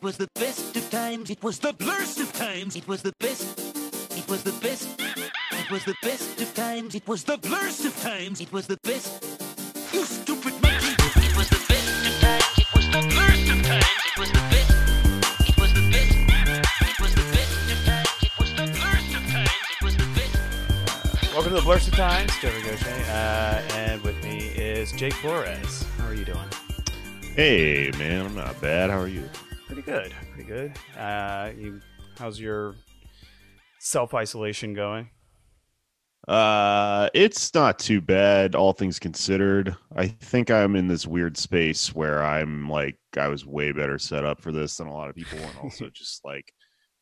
It was the best of times. It was the blurst of times. It was the best. It was the best. It was the best of times. It was the blurst of times. It was the best. You stupid monkey. It was the best of times. It was the blurst of times. It was the best. It was the best. It was the best of times. It was the blurst of times. It was the best. Welcome to the Blurst of Times, Jeffrey Gaucher, uh, and with me is Jake Flores. How are you doing? Hey man, I'm not bad. How are you? Pretty good, pretty good. Uh, you, how's your self isolation going? Uh, it's not too bad, all things considered. I think I'm in this weird space where I'm like, I was way better set up for this than a lot of people, and also just like,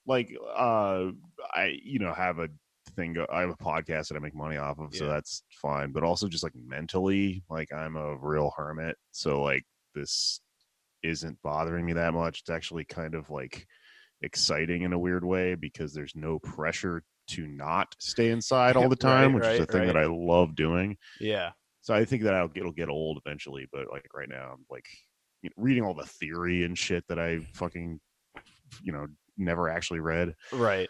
like, uh, I you know have a thing. Go, I have a podcast that I make money off of, so that's fine. But also just like mentally, like I'm a real hermit, so like this isn't bothering me that much. It's actually kind of like exciting in a weird way because there's no pressure to not stay inside all the Right, time, which is a right, thing that. I love doing. Yeah, So I think that I'll, it'll get old eventually, but like right now, I'm like you know, reading all the theory and shit that I fucking, you know, never actually read. right.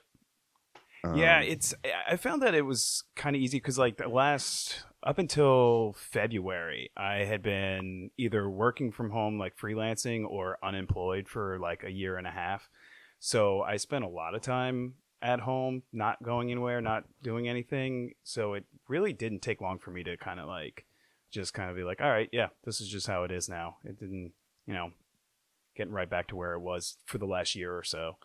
yeah, Um, it's. I found that it was kind of easy because, like, the last up until February, I had been either working from home, like freelancing, or unemployed for like a year and a half. So I spent a lot of time at home, not going anywhere, not doing anything. So it really didn't take long for me to kind of like just kind of be like, all right, yeah, this is just how it is now. It didn't, you know, getting right back to where it was for the last year or so.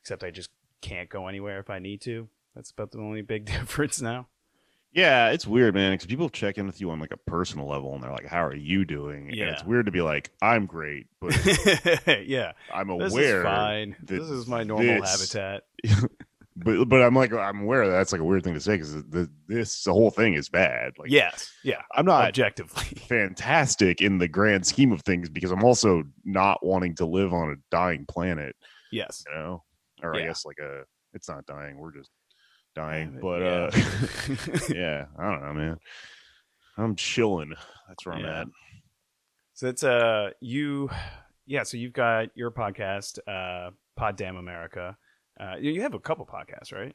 Except I just can't go anywhere if I need to. That's about the only big difference now. Yeah, it's weird, man. Because people check in with you on like a personal level, and they're like, "How are you doing?" And it's weird to be like, "I'm great," but yeah, I'm this aware. is fine. This is my normal this- habitat. but but I'm like, I'm aware that that's like a weird thing to say because the, this the whole thing is bad. Like, yes, yeah, I'm not objectively. fantastic in the grand scheme of things because I'm also not wanting to live on a dying planet, yes, you know, or I guess like a it's not dying, we're just dying. Yeah, But yeah. uh, yeah, I don't know, man. I'm chilling. That's where I'm at. So it's uh you yeah, so you've got your podcast, uh Pod Damn America. Uh you you have a couple podcasts, right?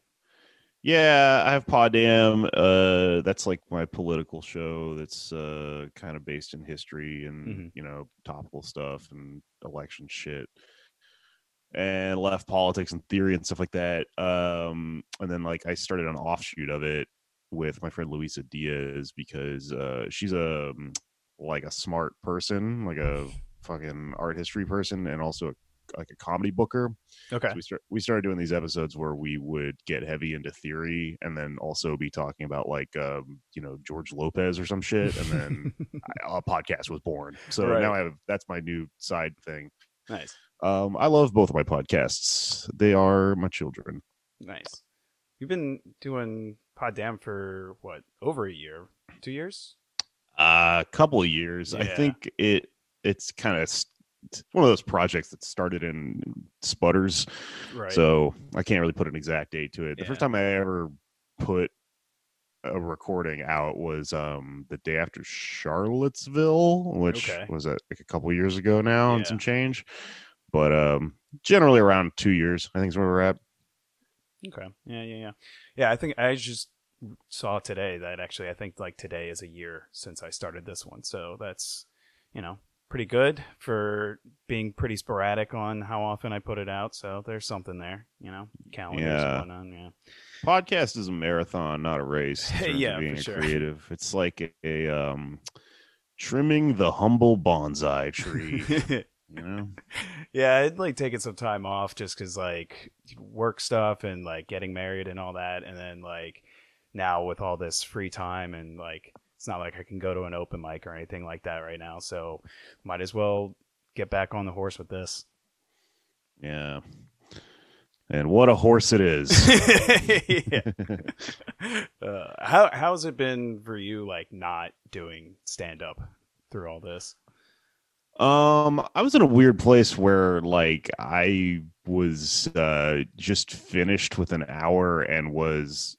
Yeah, I have Pod Poddam. Uh, that's like my political show. That's uh kind of based in history and Mhm. you know topical stuff and election shit, and left politics and theory and stuff like that. Um, and then like I started an offshoot of it with my friend Luisa Diaz because uh she's a um, like a smart person, like a fucking art history person, and also a, like a comedy booker. Okay. So we start we started doing these episodes where we would get heavy into theory and then also be talking about like um, you know George Lopez or some shit, and then I- a podcast was born. So Right. now I have that's my new side thing. nice. Um, I love both of my podcasts. They are my children. Nice. You've been doing Pod Damn for what, over a year? Two years? A couple of years. I think it it's kind of one of those projects that started in sputters. Right. So I can't really put an exact date to it. The first time I ever put a recording out was um the day after Charlottesville, which Okay. was uh, like a couple years ago now and some change. But um generally around two years, I think is where we're at. Okay. Yeah, yeah, yeah. Yeah, I think I just saw today that actually I think like today is a year since I started this one. So that's, you know, pretty good for being pretty sporadic on how often I put it out. So there's something there, you know, calendars Yeah. going on. Yeah. Podcast is a marathon, not a race. Yeah, being sure. creative. It's like a, a um trimming the humble bonsai tree. you know? yeah, I'd like taking some time off just because like work stuff and like getting married and all that, and then like now with all this free time and like it's not like I can go to an open mic or anything like that right now, so might as well get back on the horse with this. Yeah. And what a horse it is. uh, how how's it been for you like not doing stand up through all this? Um, I was in a weird place where like I was uh just finished with an hour and was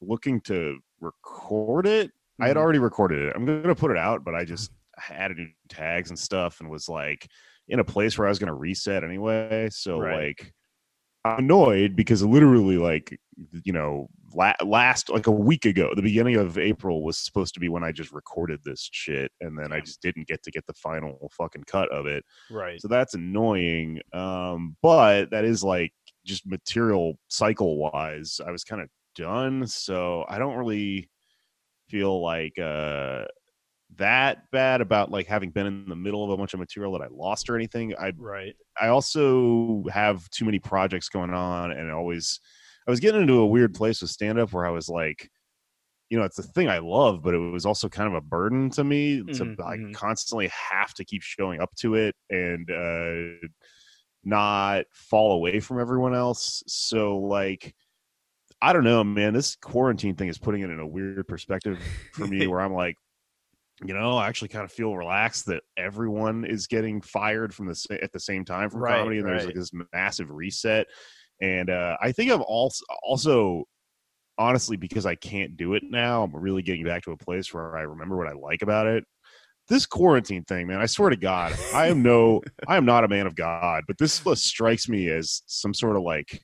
looking to record it. I had Mhm. already recorded it. I'm gonna put it out, but I just added new tags and stuff and was like in a place where I was going to reset anyway. So Right. like, I'm annoyed because literally, like, you know, la- last like a week ago, the beginning of April was supposed to be when I just recorded this shit, and then I just didn't get to get the final fucking cut of it. Right. So that's annoying. Um, but that is like just material cycle wise, I was kind of done. So I don't really feel like uh that bad about like having been in the middle of a bunch of material that I lost or anything. I Right. I also have too many projects going on and always I was getting into a weird place with stand up where I was like you know, it's a thing I love, but it was also kind of a burden to me to Mhm, like mhm. constantly have to keep showing up to it and uh not fall away from everyone else. So like I don't know, man. This quarantine thing is putting it in a weird perspective for me where I'm like, you know, I actually kind of feel relaxed that everyone is getting fired from the at the same time from Right, comedy, and there's right. like this massive reset. And uh, I think I'm also also honestly because I can't do it now. I'm really getting back to a place where I remember what I like about it. This quarantine thing, man. I swear to God, I am no, I am not a man of God, but this strikes me as some sort of like,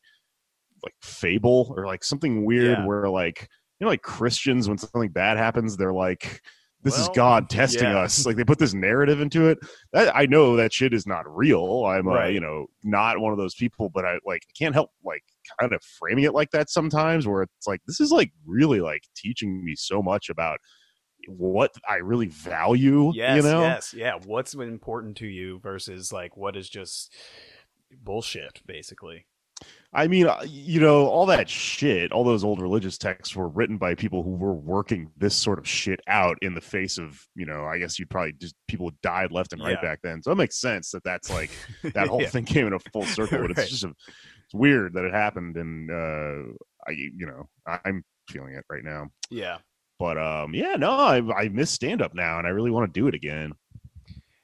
like fable or like something weird Yeah. where like you know like Christians when something bad happens, they're like, this is God testing yeah. us. Like they put this narrative into it. That, I know that shit is not real. I'm, uh, you know, not one of those people, but I like can't help like kind of framing it like that sometimes, where it's like this is like really like teaching me so much about what I really value. Yes. you know, Yes. Yeah. What's important to you versus like what is just bullshit, basically. I mean, uh, you know, all that shit, all those old religious texts were written by people who were working this sort of shit out in the face of, you know, I guess you'd probably just people died left and right Yeah. back then. So it makes sense that that's like that whole Yeah. thing came in a full circle. But it's just a, it's weird that it happened, and uh, I, you know, I'm feeling it right now. Yeah. But um, yeah, no, I I miss stand up now, and I really want to do it again.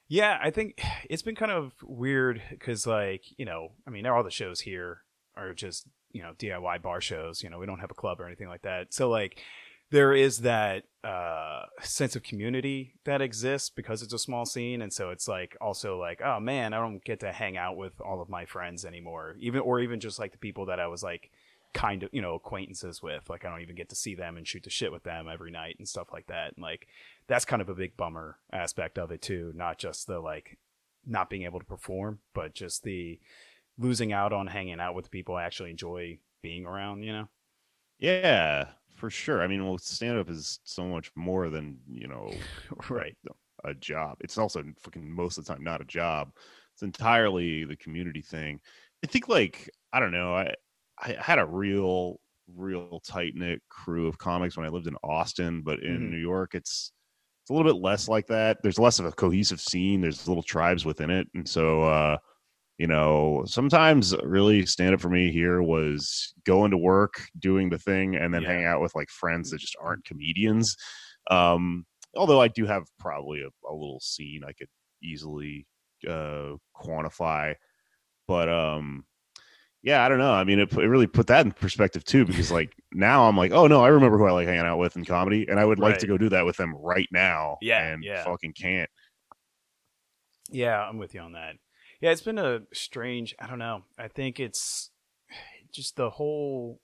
Yeah, I think it's been kind of weird because, like, you know, I mean, all the shows here are just, you know, DIY bar shows. You know, we don't have a club or anything like that. So, like, there is that uh, sense of community that exists because it's a small scene. And so it's like also like, oh man, I don't get to hang out with all of my friends anymore. Even, or even just like the people that I was like kind of, you know, acquaintances with. Like, I don't even get to see them and shoot the shit with them every night and stuff like that. And like, that's kind of a big bummer aspect of it too not just the like not being able to perform but just the losing out on hanging out with people i actually enjoy being around you know Yeah, for sure. I mean, well, stand up is so much more than you know right a job. It's also fucking most of the time not a job. It's entirely the community thing. I think like I don't know. I I had a real real tight knit crew of comics when I lived in Austin, but in Mhm. New York, it's it's a little bit less like that. There's less of a cohesive scene. There's little tribes within it, and so uh, you know sometimes really stand up for me here was going to work, doing the thing, and then Yeah. hang out with like friends that just aren't comedians. Um, although I do have probably a, a little scene I could easily uh, quantify, but um, yeah, I don't know. I mean, it, it really put that in perspective too, because like now I'm like, oh no, I remember who I like hanging out with in comedy, and I would like to go do that with them right now. Yeah, and yeah. fucking can't. yeah i'm with you on that yeah it's been a strange i don't know. I think it's just the whole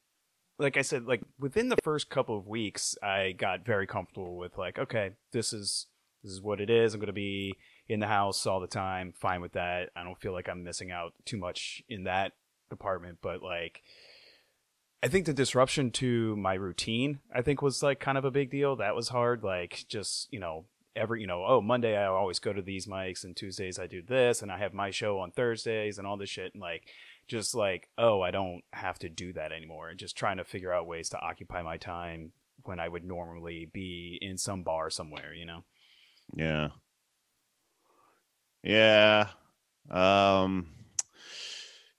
like i said like within the first couple of weeks i got very comfortable with like okay this is this is what it is. I'm going to be in the house all the time. Fine with that. I don't feel like i'm missing out too much in that department but like i think the disruption to my routine i think was like kind of a big deal. That was hard. Like just you know every you know oh monday i always go to these mics and tuesdays i do this and i have my show on thursdays and all this shit and like just like oh i don't have to do that anymore and just trying to figure out ways to occupy my time when i would normally be in some bar somewhere you know Yeah. Yeah. Um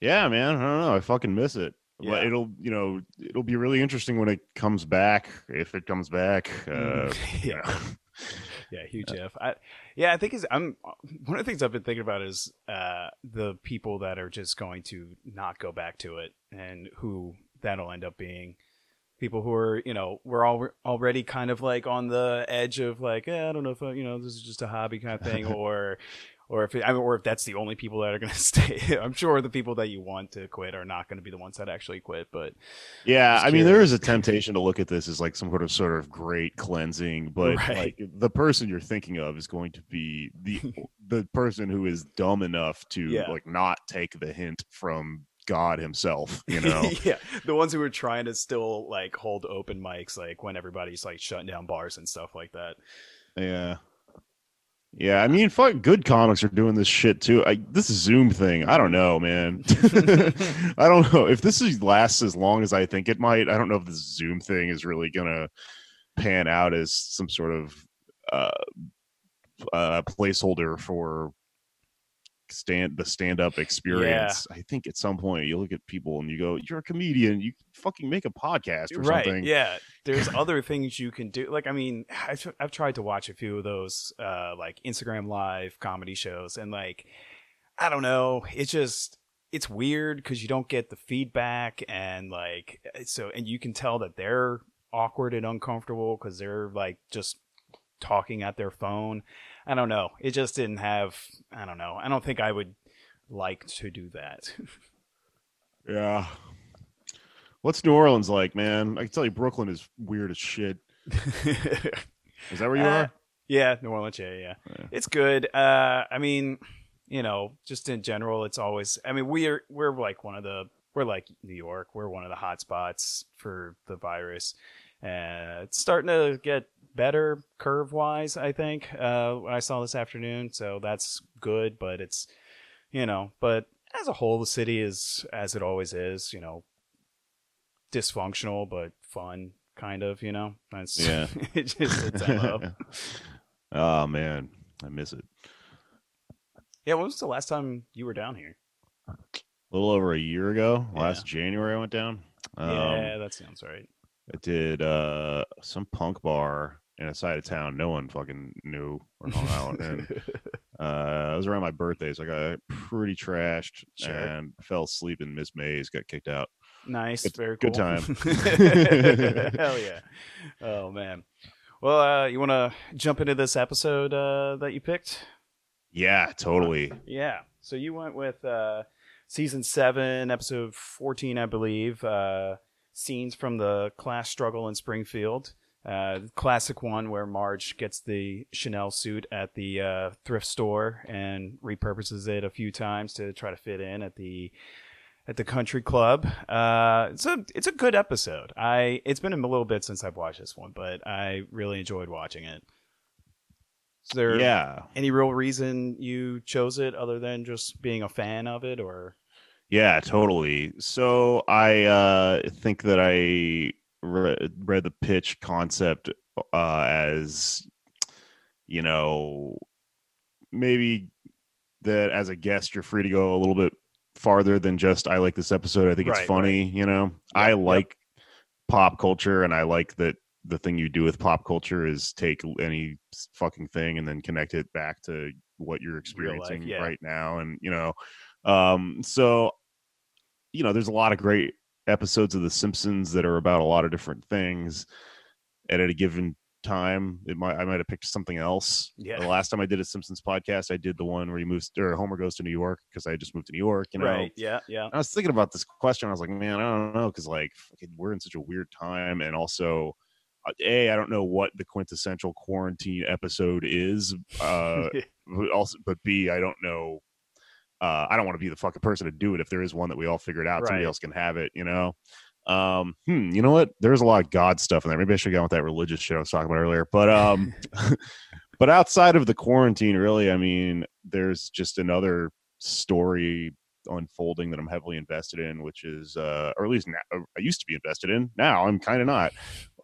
Yeah, man. I don't know. I fucking miss it. Yeah. But it'll, you know, it'll be really interesting when it comes back, if it comes back. Uh, yeah yeah. huge if i yeah i think is i'm one of the things i've been thinking about is uh the people that are just going to not go back to it and who that'll end up being people who are you know we're all already kind of like on the edge of like eh, i don't know if I, you know this is just a hobby kind of thing or or if it, I mean, or if that's the only people that are going to stay. I'm sure the people that you want to quit are not going to be the ones that actually quit. But Yeah, I mean, there is a temptation to look at this as like some sort of sort of great cleansing, but Right. like the person you're thinking of is going to be the the person who is dumb enough to Yeah. like not take the hint from God Himself. You know? yeah, the ones who are trying to still like hold open mics, like when everybody's like shutting down bars and stuff like that. yeah. Yeah, I mean, fuck, good comics are doing this shit too. I, this Zoom thing, I don't know, man. I don't know if this is lasts as long as I think it might. I don't know if this Zoom thing is really gonna pan out as some sort of uh, uh, placeholder for stand the stand up experience. I think at some point you look at people and you go, "You're a comedian. You fucking make a podcast or right? something." Yeah, there's other things you can do. Like, I mean, I've, I've tried to watch a few of those uh, like Instagram live comedy shows, and like, I don't know, it's just it's weird because you don't get the feedback, and like, so and you can tell that they're awkward and uncomfortable because they're like just talking at their phone. I don't know. It just didn't have. I don't know. I don't think I would like to do that. Yeah. What's New Orleans like, man? I can tell you, Brooklyn is weird as shit. Is that where you Uh, are? Yeah, New Orleans. Yeah, yeah, Yeah. It's good. Uh, I mean, you know, just in general, it's always. I mean, we're we're like one of the we're like New York. We're one of the hot spots for the virus, and it's starting to get better curve wise. I think uh, I saw this afternoon, so that's good. But it's you know, but as a whole, the city is as it always is. You know, dysfunctional but fun, kind of. You know, that's Yeah. it's just its MO. oh man, I miss it. Yeah, when was the last time you were down here? A little over a year ago, Yeah. last January, I went down. Um, yeah, that sounds right. I did uh, some punk bar in a side of town. No one fucking knew or hung out. And uh, it was around my birthday, so I got pretty trashed Sure. and fell asleep in Miss Mae's. Got kicked out. nice, good- very good time. Hell yeah! Oh man. Well, uh, you want to jump into this episode uh, that you picked? Yeah, totally. Yeah. So you went with uh, season seven, episode fourteen, I believe. Uh, scenes from the class struggle in Springfield. Uh, classic one where Marge gets the Chanel suit at the uh, thrift store and repurposes it a few times to try to fit in at the at the country club. Uh, it's a it's a good episode. I it's been a little bit since I've watched this one, but I really enjoyed watching it. Is there Yeah. any real reason you chose it other than just being a fan of it or Yeah, totally. So I uh, think that I re- read the pitch concept uh, as, you know, maybe that as a guest you're free to go a little bit farther than just I like this episode. I think it's Right, funny. You know, I yep. like pop culture, and I like that the thing you do with pop culture is take any fucking thing and then connect it back to what you're life, experiencing yeah. right now and you know um so you know there's a lot of great episodes of the simpsons that are about a lot of different things and at a given time it might i might have picked something else Yeah. the last time i did a simpsons podcast i did the one where he moves or homer goes to new york because i just moved to new york you know right yeah yeah I was thinking about this question. I was like, man, I don't know, because like we're in such a weird time, and also, uh, a, I don't know what the quintessential quarantine episode is. Uh, also, but b, I don't know. Uh, I don't want to be the fucking person to do it. If there is one that we all figured out, somebody else can have it. You know. Um, hmm, you know what? There's a lot of God stuff in there. Maybe I should go with that religious shit I was talking about earlier. But um, but outside of the quarantine, really, I mean, there's just another story unfolding that I'm heavily invested in, which is, uh, or at least now, I used to be invested in. Now I'm kind of not.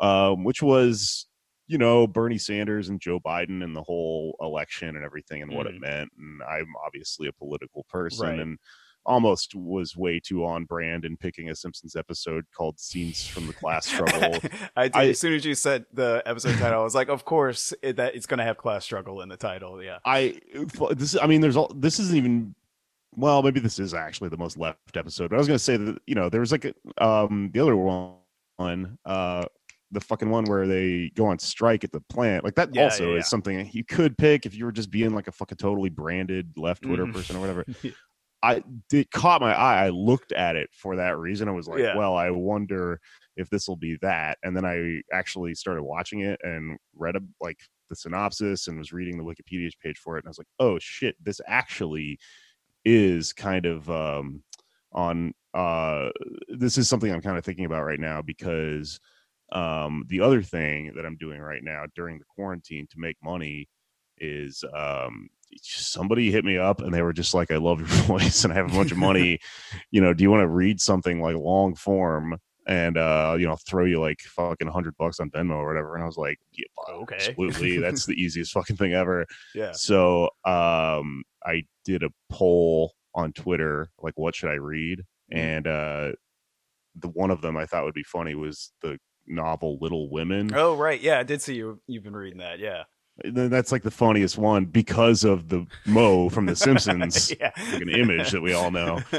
Um, which was, you know, Bernie Sanders and Joe Biden and the whole election and everything and what it Mhm. meant. And I'm obviously a political person Right. and almost was way too on brand in picking a Simpsons episode called "Scenes from the Class Struggle." I, I- as soon as you said the episode title, I was like, of course it, that it's going to have class struggle in the title. Yeah. I this I mean there's all this isn't even well maybe this is actually the most left episode but I was gonna say that you know there was like a, um the other one uh the fucking one where they go on strike at the plant. Like that Yeah, also yeah, is something you could pick if you were just being like a fucking totally branded left Twitter Mhm. person or whatever. I it caught my eye. I looked at it for that reason. I was like, Yeah. well, I wonder if this will be that. And then I actually started watching it and read a, like the synopsis and was reading the Wikipedia page for it. And I was like, oh shit, this actually is kind of um, on. Uh, this is something I'm kind of thinking about right now because um, the other thing that I'm doing right now during the quarantine to make money is um, somebody hit me up and they were just like, I love your voice and I have a bunch of money. You know, do you want to read something like long form? And uh, you know, throw you like fucking hundred bucks on Venmo or whatever. And I was like, yeah, Okay. absolutely. That's the easiest fucking thing ever. yeah. So um, I did a poll on Twitter, like, what should I read? Mm. And uh, the one of them I thought would be funny was the novel Little Women. Oh right, yeah, I did see you. You've been reading that, yeah. Th- That's like the funniest one because of the Mo from The Simpsons. yeah. like an image that we all know.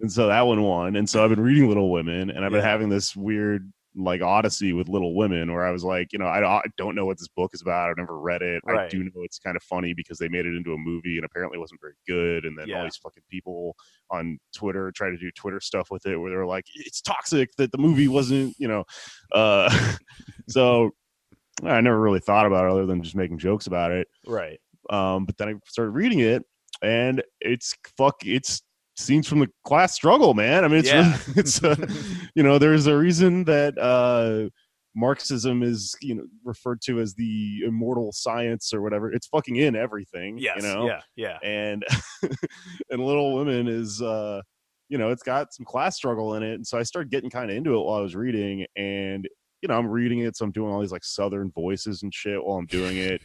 And so that one won. And so I've been reading Little Women, and I've been Yeah. having this weird like odyssey with Little Women, where I was like, you know, I, I don't know what this book is about. I've never read it. I do know it's kind of funny because they made it into a movie, and apparently it wasn't very good. And then all these fucking people on Twitter try to do Twitter stuff with it, where they're like, it's toxic that the movie wasn't, you know. Uh, so I never really thought about it other than just making jokes about it right. um but then i started reading it and it's fuck it's scenes from the class struggle man i mean it's Yeah. really, it's uh, you know there's a reason that uh marxism is you know referred to as the immortal science or whatever it's fucking in everything Yes. you know Yeah. Yeah. and and little women is uh you know it's got some class struggle in it and so i started getting kind of into it while i was reading and you know i'm reading it so i'm doing all these like southern voices and shit while i'm doing it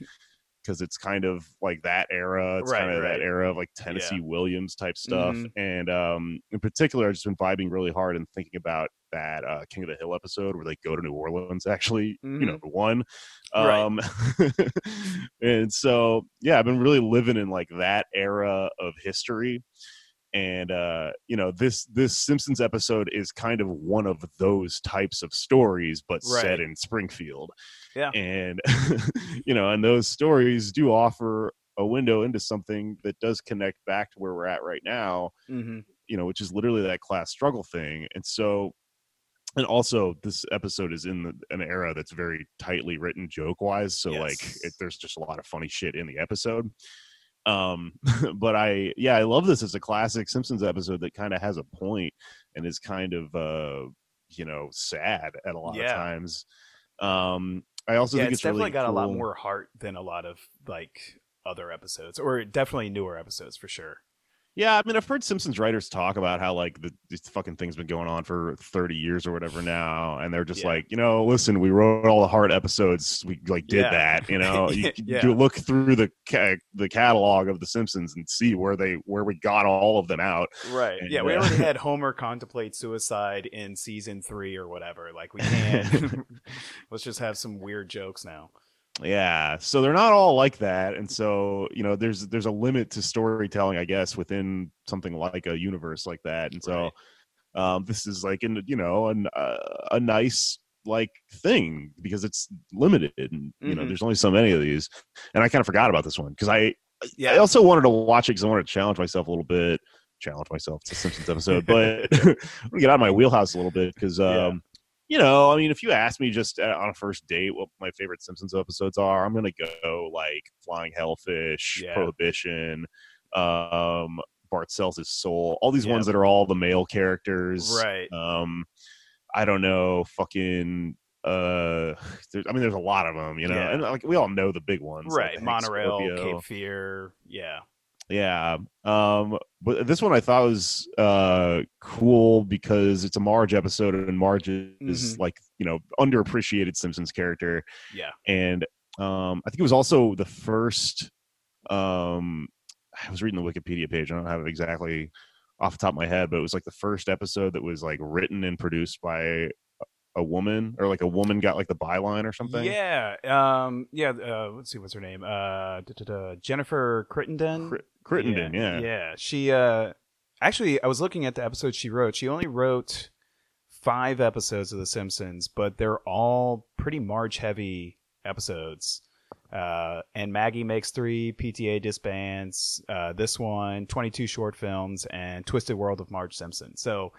because it's kind of like that era it's Right, kind of right. that era of like tennessee williams type stuff and um in particular i've just been vibing really hard and thinking about that uh king of the hill episode where they go to new orleans actually you know the one Right. um and so yeah i've been really living in like that era of history and uh you know this this simpsons episode is kind of one of those types of stories but Right. set in springfield Yeah. and you know and those stories do offer a window into something that does connect back to where we're at right now hmm you know which is literally that class struggle thing. And so and also this episode is in the, an era that's very tightly written joke wise so like it, there's just a lot of funny shit in the episode. Um but i yeah i love this as a classic simpsons episode that kind of has a point and is kind of uh you know sad at a lot Yeah. of times. Um i also yeah, think it's, it's, definitely really got a lot more heart than a lot of like other episodes, or definitely newer episodes for sure. Yeah, I mean, I've heard Simpsons writers talk about how like the, this fucking thing's been going on for thirty years or whatever now, and they're just Yeah. like, you know, listen, we wrote all the hard episodes, we like did Yeah. that, you know. You Yeah. do look through the ca- the catalog of the Simpsons and see where they where we got all of them out. Right. And, yeah, we already had Homer contemplate suicide in season three or whatever. Like we can't. let's just have some weird jokes now. Yeah, so they're not all like that, and so you know, there's there's a limit to storytelling, I guess, within something like a universe like that, and so um, this is like in you know an, uh, a nice like thing because it's limited, and you know, Mhm. there's only so many of these, and I kind of forgot about this one because I yeah, I also wanted to watch it because I wanted to challenge myself a little bit, challenge myself. to Simpsons episode, but I'm gonna get out of my wheelhouse a little bit because, um, Yeah. You know, I mean, if you ask me just uh, on a first date what my favorite Simpsons episodes are, I'm gonna go like Flying Hellfish, Yeah. Prohibition, um, Bart sells his soul, all these Yeah. ones that are all the male characters, Right. Um, I don't know, fucking. Uh, I mean, there's a lot of them, you know, Yeah. and like we all know the big ones, Right. Hank Monorail, Scorpio. Cape Fear. Yeah. Yeah. Um, but this one I thought was uh cool because it's a Marge episode and Marge is Mhm. like, you know, underappreciated Simpsons character. Yeah. And um I think it was also the first um I was reading the Wikipedia page, I don't have it exactly off the top of my head, but it was like the first episode that was like written and produced by a, woman or like a woman got like the byline or something. Yeah. Um. Yeah. Uh, let's see. What's her name? Uh. da- da- da, Jennifer Crittenden. Crit- Crittenden, yeah. Yeah. She. Uh. Actually, I was looking at the episode she wrote. She only wrote five episodes of The Simpsons, but they're all pretty Marge heavy episodes. Uh, and Maggie makes three, PTA disbands, uh, this one, 22 short films, and Twisted World of Marge Simpson. So,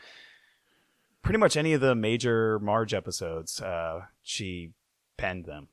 pretty much any of the major Marge episodes, uh, she penned them.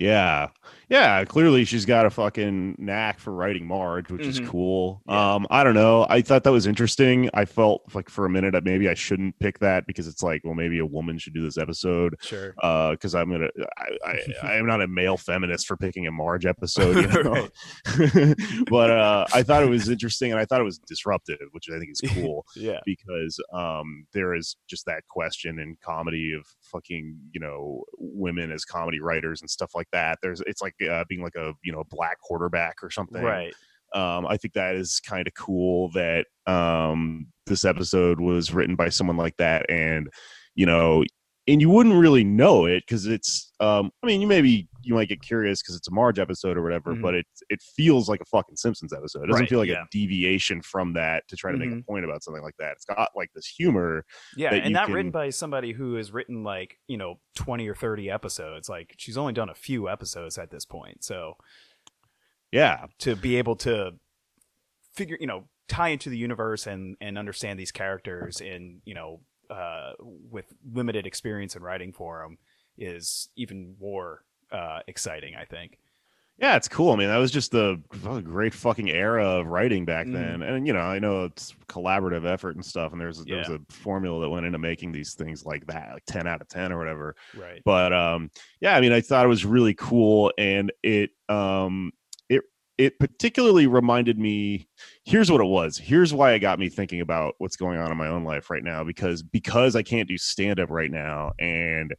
Yeah. Yeah. Clearly she's got a fucking knack for writing Marge, which Mhm. is cool. Yeah. Um, I don't know. I thought that was interesting. I felt like for a minute that maybe I shouldn't pick that because it's like, well, maybe a woman should do this episode. Sure. Uh, because I'm gonna I, I I am not a male feminist for picking a Marge episode, you know. but uh I thought it was interesting and I thought it was disruptive, which I think is cool Yeah. because um there is just that question in comedy of fucking you know women as comedy writers and stuff like that there's it's like uh, being like a you know black quarterback or something Right. um i think that is kind of cool that um this episode was written by someone like that and you know and you wouldn't really know it because it's um i mean you maybe you might get curious because it's a marge episode or whatever Mhm. but it it feels like a fucking simpsons episode it doesn't Right, feel like yeah. a deviation from that to try to make Mhm. a point about something like that it's got like this humor Yeah, that and not can- written by somebody who has written like, you know, 20 or 30 episodes. Like she's only done a few episodes at this point. So yeah to be able to figure, you know, tie into the universe and and understand these characters and you know, uh with limited experience in writing for them is even more uh exciting, I think. Yeah, it's cool. I mean, that was just the great fucking era of writing back Mhm. then. And you know, I know it's collaborative effort and stuff, and there's Yeah. a formula that went into making these things like that, like ten out of ten or whatever. Right. But um, yeah, I mean, I thought it was really cool, and it um, it it particularly reminded me. Here's what it was. Here's why it got me thinking about what's going on in my own life right now because because I can't do stand up right now, and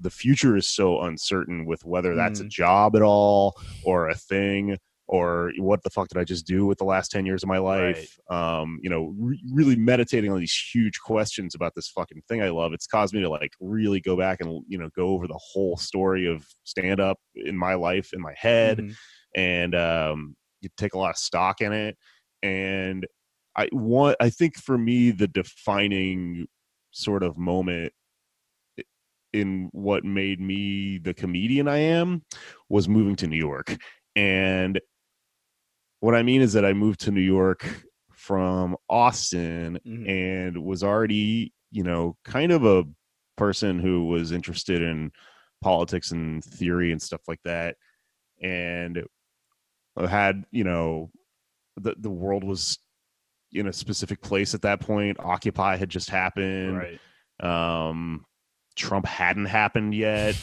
the future is so uncertain with whether that's a Mm. job at all or a thing or what the fuck did I just do with the last 10 years of my life? Um, you know, re- really meditating on these huge questions about this fucking thing I love. It's caused me to like really go back and, you know, go over the whole story of stand up in my life, in my head, Mhm. and um, you take a lot of stock in it. And I want, I think for me, the defining sort of moment in what made me the comedian I am was moving to New York. And what I mean is that I moved to New York from Austin Mhm. and was already, you know, kind of a person who was interested in politics and theory and stuff like that. And had, you know, the the world was in a specific place at that point. Occupy had just happened. Right. Um, Trump hadn't happened yet.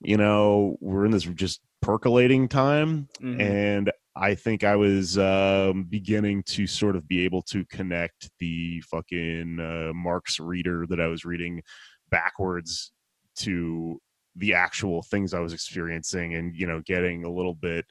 You know, we're in this just percolating time Mhm. and I think I was um, beginning to sort of be able to connect the fucking uh, Marx reader that I was reading backwards to the actual things I was experiencing, and you know, getting a little bit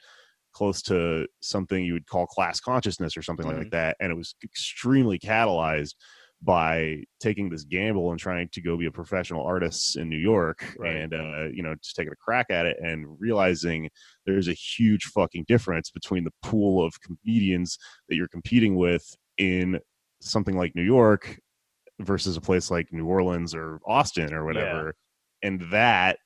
close to something you would call class consciousness or something Mhm. like that. And it was extremely catalyzed by taking this gamble and trying to go be a professional artist in New York Right. and uh, you know just taking a crack at it and realizing there's a huge fucking difference between the pool of comedians that you're competing with in something like New York versus a place like New Orleans or Austin or whatever. And that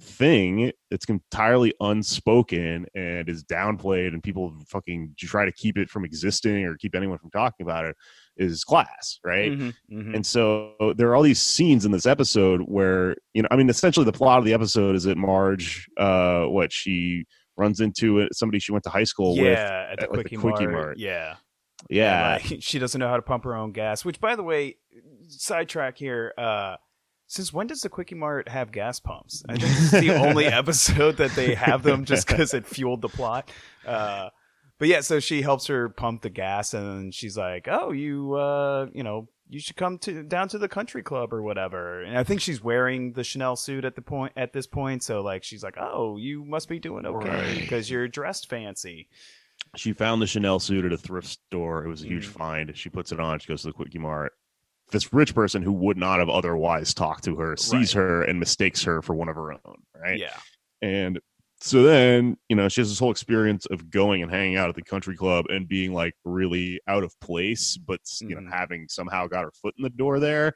thing it's entirely unspoken and is downplayed and people fucking try to keep it from existing or keep anyone from talking about it is class right Mhm. Mhm. and so there are all these scenes in this episode where, you know, I mean, essentially the plot of the episode is that Marge, uh, what she runs into somebody she went to high school with. yeah, at the at, like, the quickie, Quickie mart. Mart. Yeah. Yeah. Like, she doesn't know how to pump her own gas. Which, by the way, sidetrack here. Uh, since when does the Quickie Mart have gas pumps? I think this is the only episode that they have them, just because it fueled the plot. Uh, but yeah, so she helps her pump the gas, and she's like, "Oh, you, uh, you know." You should come to down to the country club or whatever. And I think she's wearing the Chanel suit at the point at this point. So like she's like, "Oh, you must be doing okay Right. because you're dressed fancy." She found the Chanel suit at a thrift store. It was a huge Mm. find. She puts it on. She goes to the Quickie Mart. This rich person who would not have otherwise talked to her sees Right. her and mistakes her for one of her own. Right. Yeah. And so then, you know, she has this whole experience of going and hanging out at the country club and being like really out of place, but, you know, having somehow got her foot in the door there.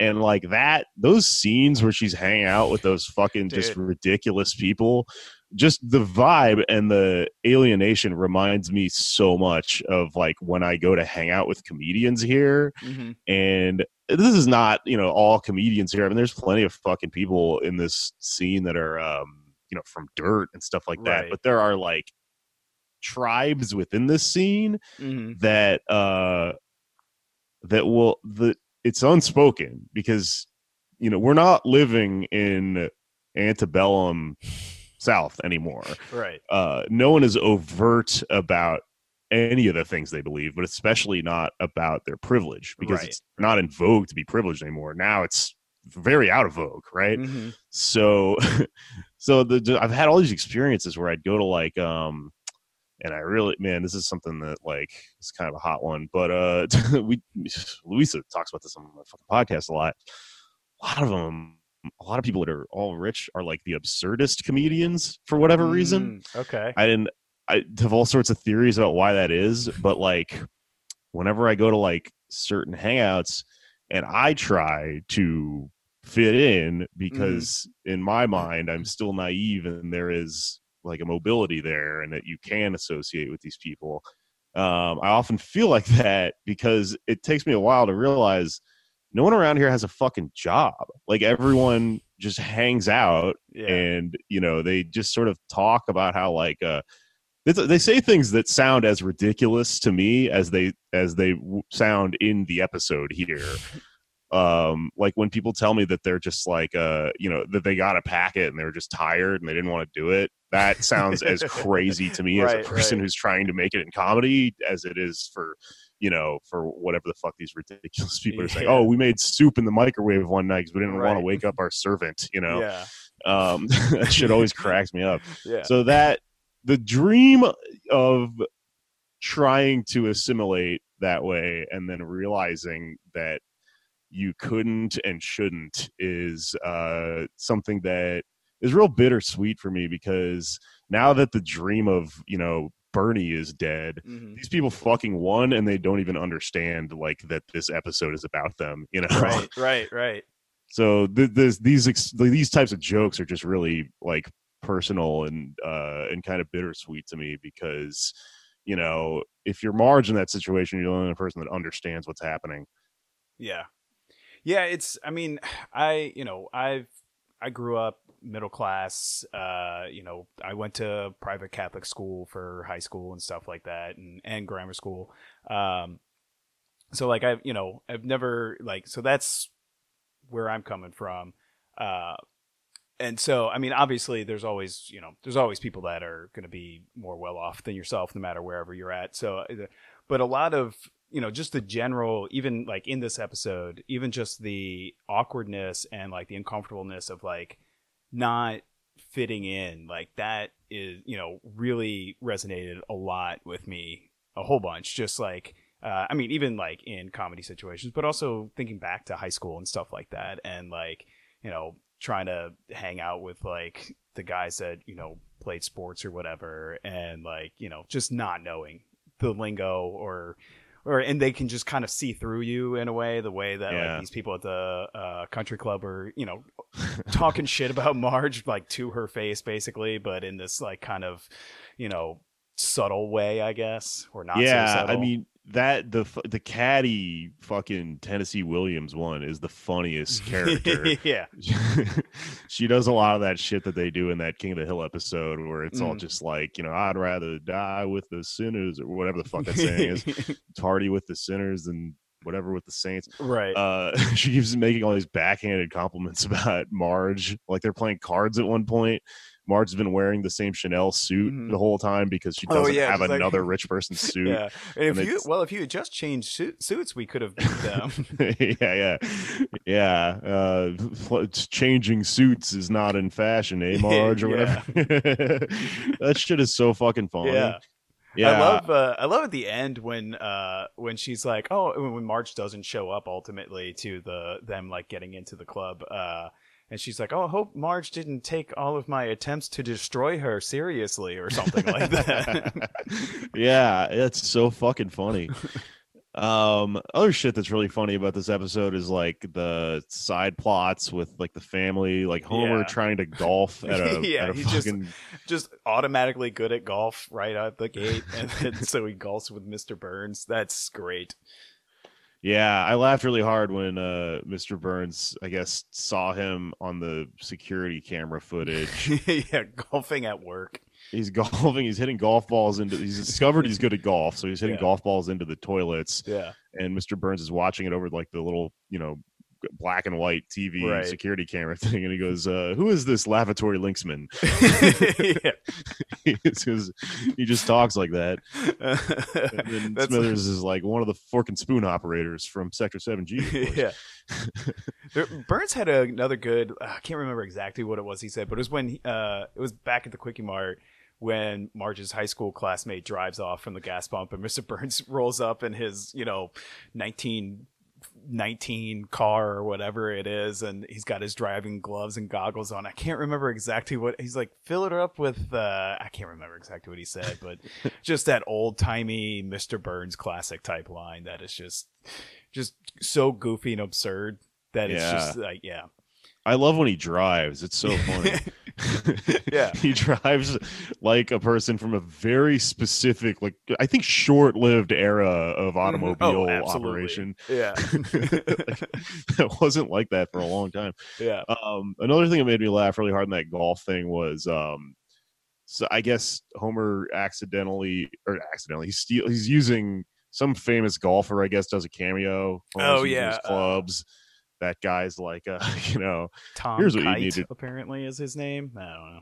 and like that those scenes where she's hanging out with those fucking just ridiculous people just the vibe and the alienation reminds me so much of like when i go to hang out with comedians here Mhm. and this is not you know all comedians here i mean there's plenty of fucking people in this scene that are um you know from dirt and stuff like that Right. but there are like tribes within this scene Mhm. that uh that will the it's unspoken because you know we're not living in antebellum south anymore Right. uh no one is overt about any of the things they believe but especially not about their privilege because Right. it's not in vogue to be privileged anymore now it's very out of vogue right Mhm. so so the, i've had all these experiences where i'd go to like um and i really man this is something that like is kind of a hot one but uh we louisa talks about this on my fucking podcast a lot a lot of them a lot of people that are all rich are like the absurdist comedians for whatever reason Mm, Okay. I didn't. I have all sorts of theories about why that is, but like, whenever I go to like certain hangouts, and I try to fit in because in my mind I'm still naive, and there is like a mobility there, and that you can associate with these people. Um, I often feel like that because it takes me a while to realize no one around here has a fucking job. Like everyone just hangs out Yeah. and you know they just sort of talk about how like uh they say things that sound as ridiculous to me as they as they w- sound in the episode here um like when people tell me that they're just like uh you know that they got a packet and they were just tired and they didn't want to do it that sounds as crazy to me as a person right. who's trying to make it in comedy as it is for you know for whatever the fuck these ridiculous people are saying oh we made soup in the microwave one night because we didn't want to wake up our servant you know Yeah. um that shit always cracks me up Yeah. so that the dream of trying to assimilate that way and then realizing that you couldn't and shouldn't is uh something that is real bittersweet for me because now that the dream of you know bernie is dead Mhm. these people fucking won and they don't even understand like that this episode is about them you know Right. Right. Right. so th- this, these ex- these types of jokes are just really like personal and uh and kind of bittersweet to me because you know if you're Marge in that situation you're the only person that understands what's happening Yeah. Yeah, it's I mean, I, you know, I've I grew up middle class, uh, you know, I went to private Catholic school for high school and stuff like that and and grammar school. Um so like I've, you know, I've never like so that's where I'm coming from. Uh and so I mean obviously there's always, you know, there's always people that are going to be more well off than yourself no matter wherever you're at. So uh, but a lot of you know just the general even like in this episode even just the awkwardness and like the uncomfortableness of like not fitting in like that is you know really resonated a lot with me a whole bunch. Just like uh, i mean even like in comedy situations but also thinking back to high school and stuff like that and like you know trying to hang out with like the guys that you know played sports or whatever and like you know just not knowing the lingo or or and they can just kind of see through you in a way the way that Yeah. like these people at the uh, country club are you know talking shit about marge like to her face basically but in this like kind of you know subtle way i guess or not so yeah i subtle. mean that the the caddy fucking tennessee williams one is the funniest character yeah she does a lot of that shit that they do in that King of the Hill episode where it's all Mm. just like, you know, I'd rather die with the sinners or whatever the fuck that saying is. Party with the sinners than whatever with the saints. right Uh she keeps making all these backhanded compliments about Marge. Like they're playing cards at one point. Marge has been wearing the same Chanel suit Mhm. the whole time because she Oh, doesn't yeah, have she's like- another rich person's suit. yeah and if and you well if you had just changed suit, suits we could have beat them yeah, yeah, yeah. Uh, changing suits is not in fashion, eh, Marge, or whatever. that shit is so fucking funny. yeah yeah. I love uh, I love at the end when uh when she's like oh when Marge doesn't show up ultimately to the them like getting into the club uh and she's like oh I hope Marge didn't take all of my attempts to destroy her seriously or something like that yeah, it's so fucking funny. Um, other shit that's really funny about this episode is like the side plots with like the family, like Homer Yeah. trying to golf at a, Yeah, at a he's just- Just automatically good at golf right out the gate, and then, so he golfs with Mr. Burns. That's great. Yeah, I laughed really hard when uh Mr. Burns, I guess, saw him on the security camera footage. yeah, golfing at work. he's golfing, he's hitting golf balls into he's discovered he's good at golf, so he's hitting Yeah. golf balls into the toilets Yeah, and Mr. Burns is watching it over like the little, you know, black and white TV Right. security camera thing and he goes, uh, who is this lavatory linksman? yeah. It's 'cause he just talks like that. And Smithers is like one of the fork and spoon operators from Sector 7G. yeah. There- Burns had another good. uh, I can't remember exactly what it was he said, but it was when he, uh, it was back at the Kwik-E-Mart when Marge's high school classmate drives off from the gas pump, and Mr. Burns rolls up in his, you know, nineteen. 19 car or whatever it is and he's got his driving gloves and goggles on i can't remember exactly what he's like fill it up with uh i can't remember exactly what he said but just that old timey mr burns classic type line that is just just so goofy and absurd that it's just like yeah I love when he drives. It's so funny. Yeah. he drives like a person from a very specific, like I think short-lived era of automobile Oh, operation. yeah that wasn't like that for a long time. yeah Um, another thing that made me laugh really hard in that golf thing was, um, so I guess Homer accidentally or accidentally he's steal he's using some famous golfer. I guess does a cameo. Homer's Oh, yeah, uh, clubs. That guy's like, uh, you know, tom Here's what you need to- apparently is his name? I don't know.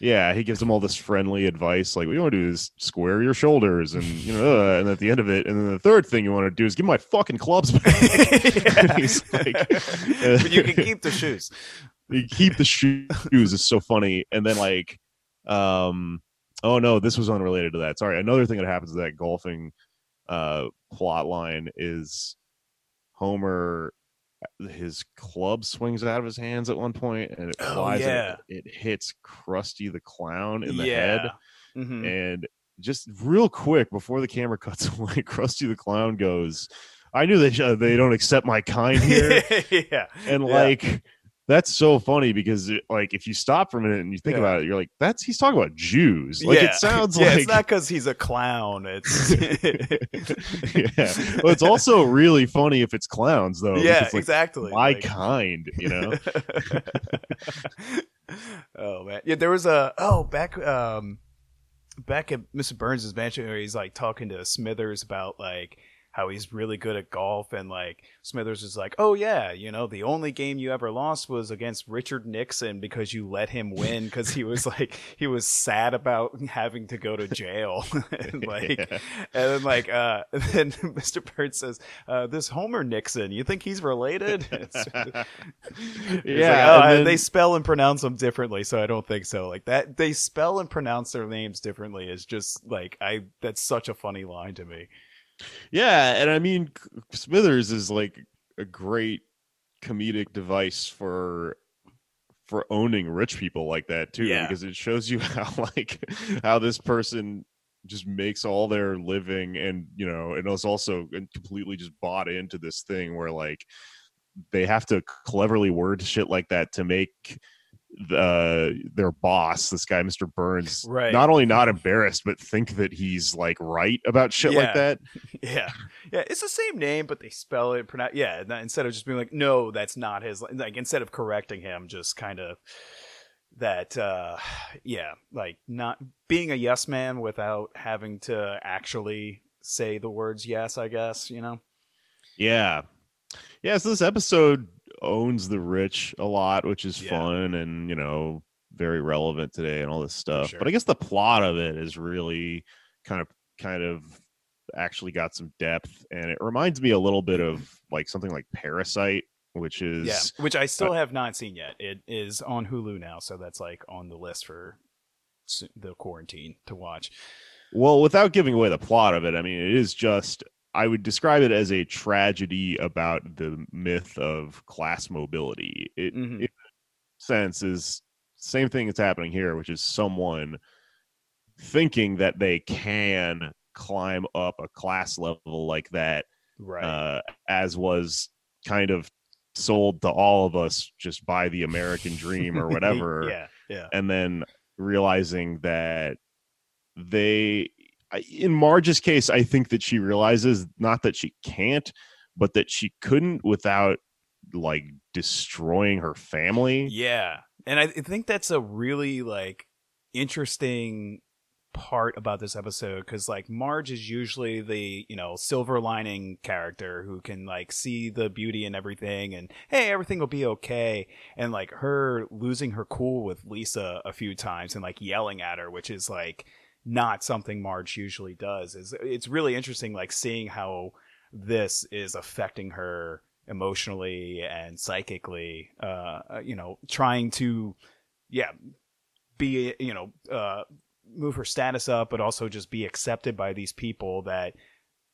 Yeah, he gives him all this friendly advice, like, what you want to do is square your shoulders, and you know, uh, and at the end of it, and then the third thing you want to do is give my fucking clubs back. He's like, but you can keep the shoes. You keep the shoes is so funny. And then like um oh no this was unrelated to that. Sorry another thing that happens to that golfing uh plot line is homer his club swings out of his hands at one point and it Oh, flies and yeah. it, it hits krusty the clown in the head. Yeah. Mhm. and just real quick before the camera cuts away krusty the clown goes i knew they sh- they don't accept my kind here. Yeah. And like that's so funny because it, like if you stop for a minute and you think Yeah. about it you're like that's he's talking about jews like yeah. it sounds yeah, like it's not because he's a clown. It's yeah but it's also really funny if it's clowns though yeah, like, exactly. my like- kind you know oh man, yeah. There was a oh back um back at Mr. Burns' mansion where he's like talking to Smithers about like how he's really good at golf and like Smithers is like, "Oh yeah, you know, the only game you ever lost was against Richard Nixon because you let him win because he was like he was sad about having to go to jail." and like Yeah. and then like uh then Mr. Bird says, uh this Homer Nixon, you think he's related? Yeah like, oh, then- they spell and pronounce them differently, so I don't think so. Like that, they spell and pronounce their names differently is just like I. That's such a funny line to me. Yeah and i mean smithers is like a great comedic device for for owning rich people like that too Yeah. because it shows you how like how this person just makes all their living and you know and it's also completely just bought into this thing where like they have to cleverly word shit like that to make the their boss this guy mr burns Right. not only not embarrassed but think that he's like right about shit Yeah. like that Yeah, yeah, it's the same name, but they spell it pronounce. Yeah, instead of just being like, no, that's not his. Like instead of correcting him, just kind of that. uh Yeah, like not being a yes man without having to actually say the words yes. I guess you know. Yeah. Yeah, so this episode owns the rich a lot, which is Yeah. fun and, you know, very relevant today and all this stuff. sure. But I guess the plot of it is really kind of kind of actually got some depth and it reminds me a little bit of mm-hmm. like something like Parasite, which is Yeah, which I uh still have not seen yet. It is on Hulu now, so that's like on the list for the quarantine to watch. Well, without giving away the plot of it, I mean, it is just, I would describe it as a tragedy about the myth of class mobility. It, Mhm. in a sense, is same thing that's happening here, which is someone thinking that they can climb up a class level like that right. uh, as was kind of sold to all of us just by the American dream or whatever. yeah, yeah. And then realizing that they, In Marge's case, I think that she realizes not that she can't, but that she couldn't without like destroying her family. Yeah. And I think that's a really like interesting part about this episode because like Marge is usually the you know silver lining character who can like see the beauty in everything and hey everything will be okay and like her losing her cool with Lisa a few times and like yelling at her which is like not something Marge usually does is it's really interesting like seeing how this is affecting her emotionally and psychically uh you know trying to yeah be you know uh move her status up but also just be accepted by these people that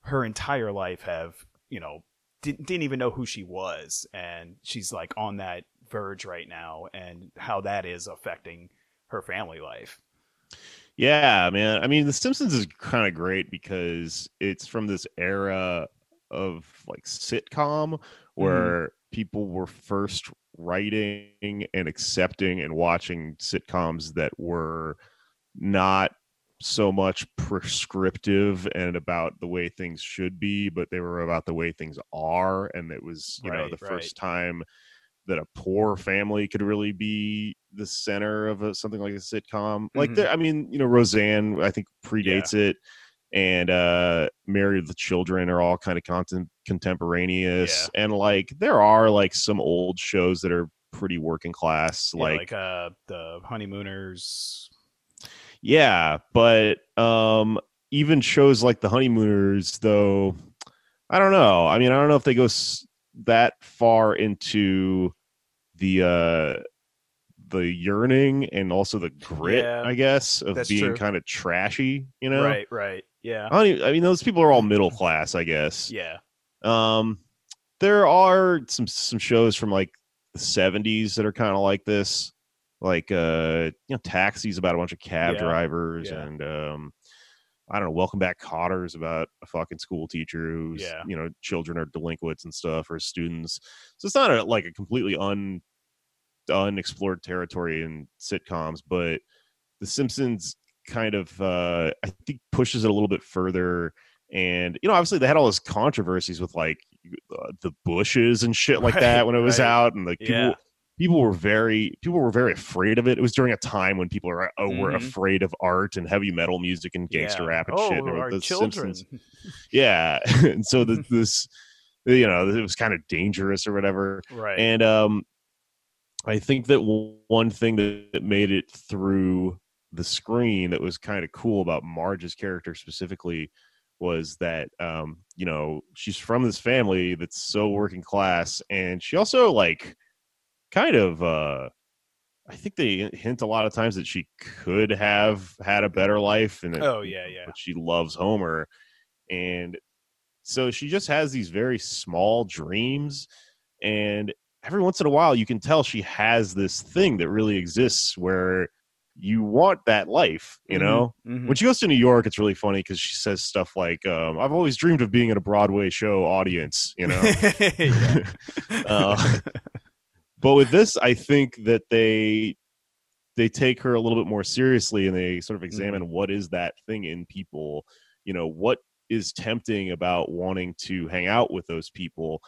her entire life have you know didn't, didn't even know who she was. And she's like on that verge right now and how that is affecting her family life Yeah, man. I mean, The Simpsons is kind of great because it's from this era of like sitcom mm-hmm. where people were first writing and accepting and watching sitcoms that were not so much prescriptive and about the way things should be, but they were about the way things are. And it was, you know, the right. first time that a poor family could really be the center of a, something like a sitcom. Like, Mhm. there, I mean, you know, Roseanne, I think predates it, and uh, Married the Children are all kind of content contemporaneous. And like, there are like some old shows that are pretty working class, Yeah, like like uh the honeymooners yeah, but um even shows like the honeymooners though I don't know. I mean, I don't know if they go s- that far into the uh the yearning and also the grit, Yeah, I guess, of being kind of trashy, you know? right right yeah I, even- I mean, those people are all middle class, I guess. yeah Um, there are some some shows from like the '70s that are kind of like this, like uh, you know, Taxi's about a bunch of cab Yeah, drivers, yeah. and um, I don't know, Welcome Back Kotter's about a fucking school teacher who's Yeah. you know, children are delinquents and stuff or students. So it's not a like a completely un unexplored territory in sitcoms, but The Simpsons kind of uh I think pushes it a little bit further and you know obviously they had all those controversies with like uh, the bushes and shit like Right, that when it was right. out and like people Yeah. People were very people were very afraid of it. It was during a time when people were oh, were Mhm. afraid of art and heavy metal music and gangster yeah. rap and oh, shit. And our the children? Simpsons. Yeah. And so the, this you know it was kind of dangerous or whatever. Right. And um i think that one thing that, that made it through the screen that was kind of cool about marge's character specifically was that um you know she's from this family that's so working class and she also like kind of uh I think they hint a lot of times that she could have had a better life and Oh, yeah, yeah. but she loves Homer and so she just has these very small dreams and every once in a while you can tell she has this thing that really exists where you want that life you Mhm, know mhm. when she goes to new york it's really funny because she says stuff like um, i've always dreamed of being in a broadway show audience you know Uh, but with this i think that they they take her a little bit more seriously and they sort of examine what is that thing in people. You know what is tempting about wanting to hang out with those people?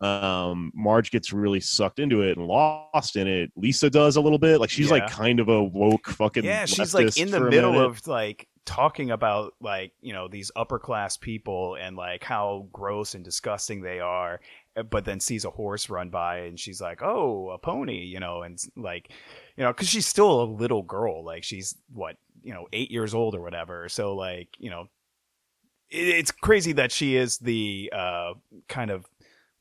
Um marge gets really sucked into it and lost in it. Lisa does a little bit. Like she's like kind of a woke fucking yeah, she's like in the middle of like talking about like you know these upper class people and like how gross and disgusting they are, but then sees a horse run by and she's like, "Oh, a pony," you know, and like you know, because she's still a little girl, like she's what you know, eight years old or whatever. So like you know, it, it's crazy that she is the uh, kind of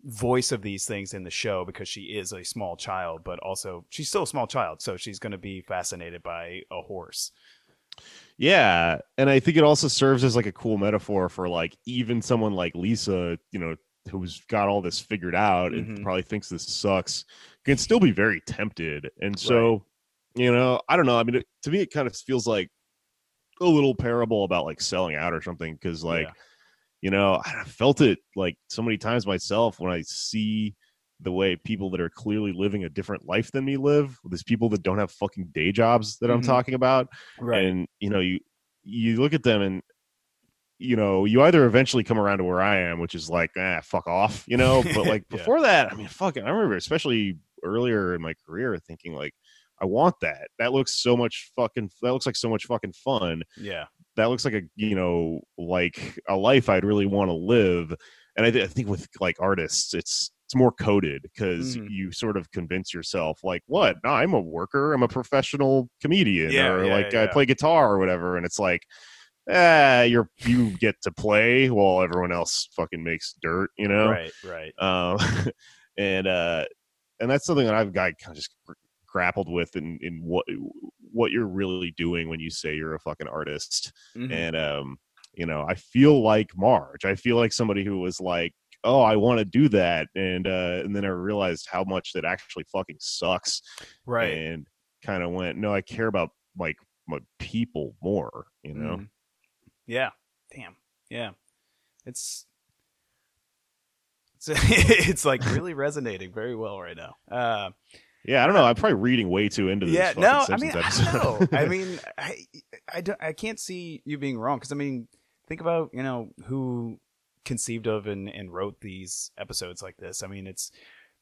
voice of these things in the show because she is a small child, but also she's still a small child, so she's going to be fascinated by a horse. Yeah, and I think it also serves as like a cool metaphor for like even someone like Lisa, you know, who's got all this figured out and Mhm. probably thinks this sucks, can still be very tempted. And so, you know, I don't know. I mean, it, to me, it kind of feels like a little parable about like selling out or something because like. Yeah. you know, I felt it like so many times myself when I see the way people that are clearly living a different life than me live. These people that don't have fucking day jobs that I'm Mhm. talking about, right? and you know, you you look at them and you know, you either eventually come around to where I am, which is like, ah, fuck off, you know. But like Yeah. before that, I mean, fucking, I remember especially earlier in my career thinking like, I want that. That looks so much fucking. That looks like so much fucking fun. yeah. That looks like a you know like a life I'd really want to live. And I, th- I think with like artists, it's it's more coded because Mhm. you sort of convince yourself like, what? No, I'm a worker. I'm a professional comedian, Yeah, or yeah, like I play guitar or whatever. And it's like, ah, you're you get to play while everyone else fucking makes dirt, you know? Right. Right. um, and uh, and that's something that I've got kind of just grappled with in in what what you're really doing when you say you're a fucking artist. Mhm. And um, you know, I feel like Marge. I feel like somebody who was like, "Oh, I want to do that," and uh, and then I realized how much that actually fucking sucks, right. and kind of went, "No, I care about like my people more," you know. Mhm. Yeah. Damn. Yeah. It's it's it's like really resonating very well right now. Uh, Yeah, I don't know. I'm probably reading way too into this. yeah. No, I mean, I episode. know. I mean, I I don't, I can't see you being wrong because I mean, think about you know who conceived of and and wrote these episodes like this. I mean, it's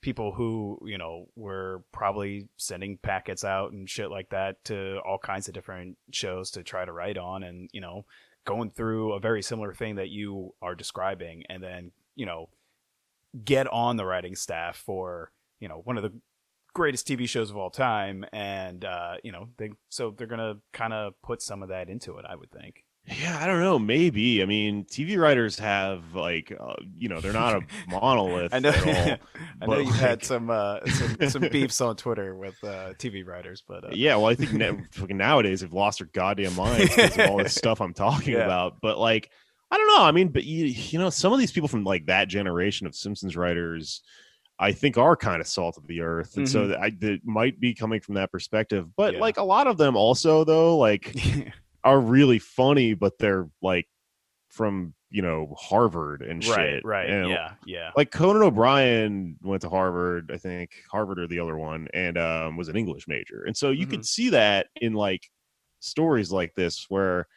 people who you know were probably sending packets out and shit like that to all kinds of different shows to try to write on and you know going through a very similar thing that you are describing and then you know get on the writing staff for you know one of the greatest TV shows of all time and uh you know they so they're going to kind of put some of that into it I would think Yeah, I don't know. Maybe. I mean, TV writers have like, uh, you know, they're not a monolith I know at all. I know you've had some uh some, some beefs on Twitter with uh TV writers but uh, Yeah, well, I think ne- nowadays they've lost their goddamn minds because of all this stuff I'm talking Yeah. about. But like, I don't know. I mean, but you, you know, some of these people from like that generation of Simpsons writers, I think are kind of salt of the earth, and so that I that might be coming from that perspective. But Yeah. like a lot of them also though, like are really funny, but they're like from you know Harvard and shit. right right And, yeah yeah Like Conan O'Brien went to Harvard, I think Harvard or the other one, and um, was an English major, and so you could see that in like stories like this where.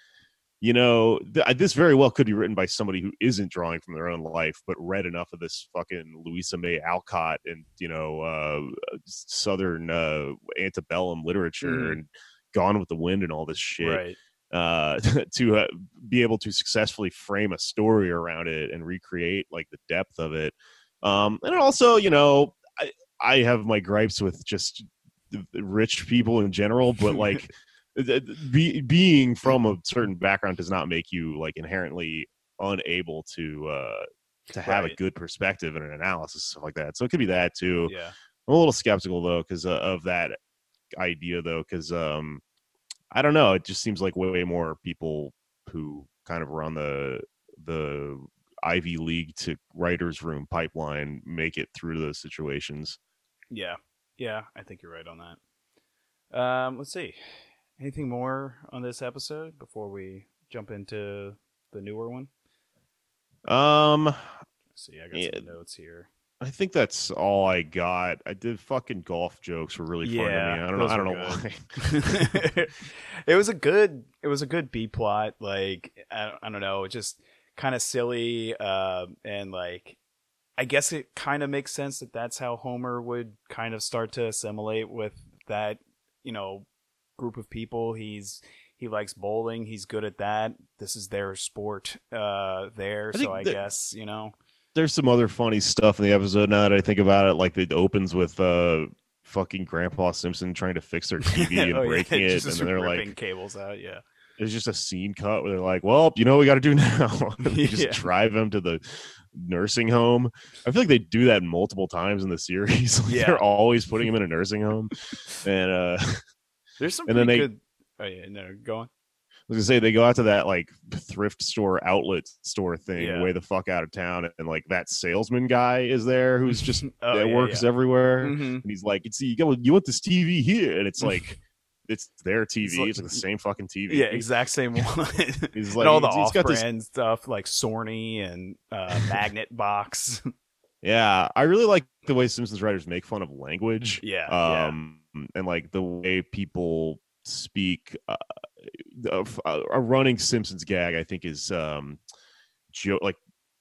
You know, th- this very well could be written by somebody who isn't drawing from their own life, but read enough of this fucking Louisa May Alcott and you know uh, Southern uh, antebellum literature Mhm. and Gone with the Wind and all this shit right uh, to uh, be able to successfully frame a story around it and recreate like the depth of it. Um, and also, you know, I, I have my gripes with just rich people in general, but like be, being from a certain background does not make you like inherently unable to uh, to have a good perspective and an analysis stuff like that. So it could be that too. yeah I'm a little skeptical though because uh, of that idea though because um I don't know it just seems like way, way more people who kind of run the the Ivy League to writers room pipeline make it through those situations. Yeah, yeah, I think you're right on that. Um, let's see. Anything more on this episode before we jump into the newer one? Um Let's see, I got Yeah. some notes here. I think that's all I got. I did fucking golf jokes were really fun to me. I don't know. I don't know good. why. it was a good. It was a good B plot. Like I, I don't know, just kind of silly. Uh, and like, I guess it kind of makes sense that that's how Homer would kind of start to assimilate with that. You know, group of people. He's he likes bowling. He's good at that. This is their sport. Uh, there. I so I that- guess you know. There's some other funny stuff in the episode now that I think about it. Like it opens with uh fucking Grandpa Simpson trying to fix their TV and Oh, yeah, breaking it, just and then they're like, cables out. Yeah. it's just a scene cut where they're like, "Well, you know what we got to do now." they just Yeah. drive him to the nursing home. I feel like they do that multiple times in the series. Like, Yeah. they're always putting him in a nursing home, and uh, There's some And then they- good. Oh yeah, no, go on. I was gonna say they go out to that like thrift store outlet store thing Yeah. way the fuck out of town, and like that salesman guy is there who's just Oh, that yeah, works yeah. everywhere. Mhm. and he's like, "It's you go, you want this TV here?" And it's like, it's their TV. It's like- like, the same fucking TV. Yeah, exact same one. He's and all the he's- he's got this- stuff like Sorny and uh, Magnet Box. Yeah, I really like the way Simpsons writers make fun of language. yeah, yeah. um and like the way people speak uh, of- uh, a running simpsons gag i think is um jo- like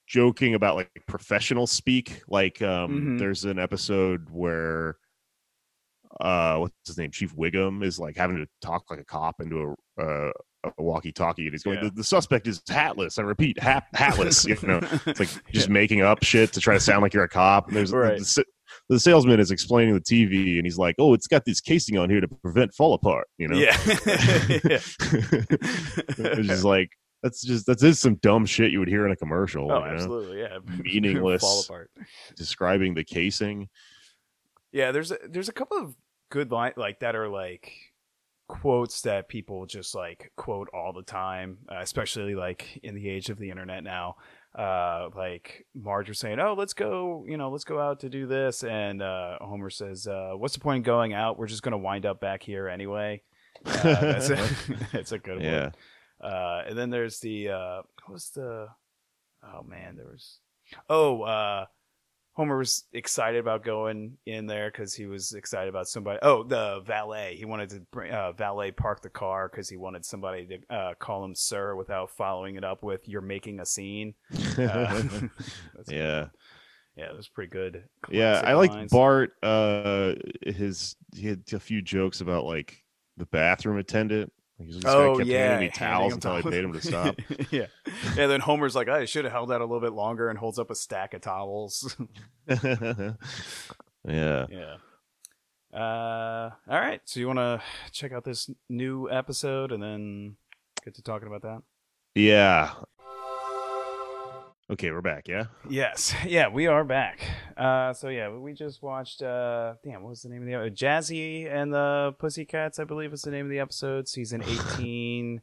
joking about like professional speak like um Mhm. there's an episode where uh what's his name chief wiggum is like having to talk like a cop into a uh, a walkie-talkie and he's going Yeah. the, the suspect is hatless i repeat hat, hatless you know it's like just Yeah. making up shit to try to sound like you're a cop and there's Right. the, the salesman is explaining the TV and he's like, "Oh, it's got this casing on here to prevent fall apart." You know, yeah. yeah. it's just like that's just that's just some dumb shit you would hear in a commercial. Oh, you know? absolutely, yeah. Meaningless. Fall apart. Describing the casing. Yeah, there's a, there's a couple of good line like that are like quotes that people just like quote all the time, uh, especially like in the age of the internet now. Uh, like Marge was saying, "Oh, let's go, you know, let's go out to do this," and uh, Homer says, uh, "What's the point in going out? We're just gonna wind up back here anyway." Uh, that's a, it's a good one. Uh, and then there's the uh, what was the? Oh man, there was. Oh, uh, Homer was excited about going in there because he was excited about somebody. Oh, the valet. He wanted to bring, uh, valet park the car because he wanted somebody to uh, call him sir without following it up with "You're making a scene." Uh, yeah, yeah, it was pretty good. yeah. I like. Bart. Uh, his he had a few jokes about like the bathroom attendant. Like, guy Oh kept yeah, handing me towels until I paid him to stop. yeah, and Then Homer's like, "I should have held out a little bit longer," and holds up a stack of towels. yeah. Yeah. Uh, all right. So you want to check out this new episode and then get to talking about that? Yeah. Okay, we're back. Yeah. Yes. Yeah, we are back. Uh, so yeah, we just watched. Uh, damn, what was the name of the episode? Jazzy and the Pussycats, I believe, is the name of the episode. Season eighteen.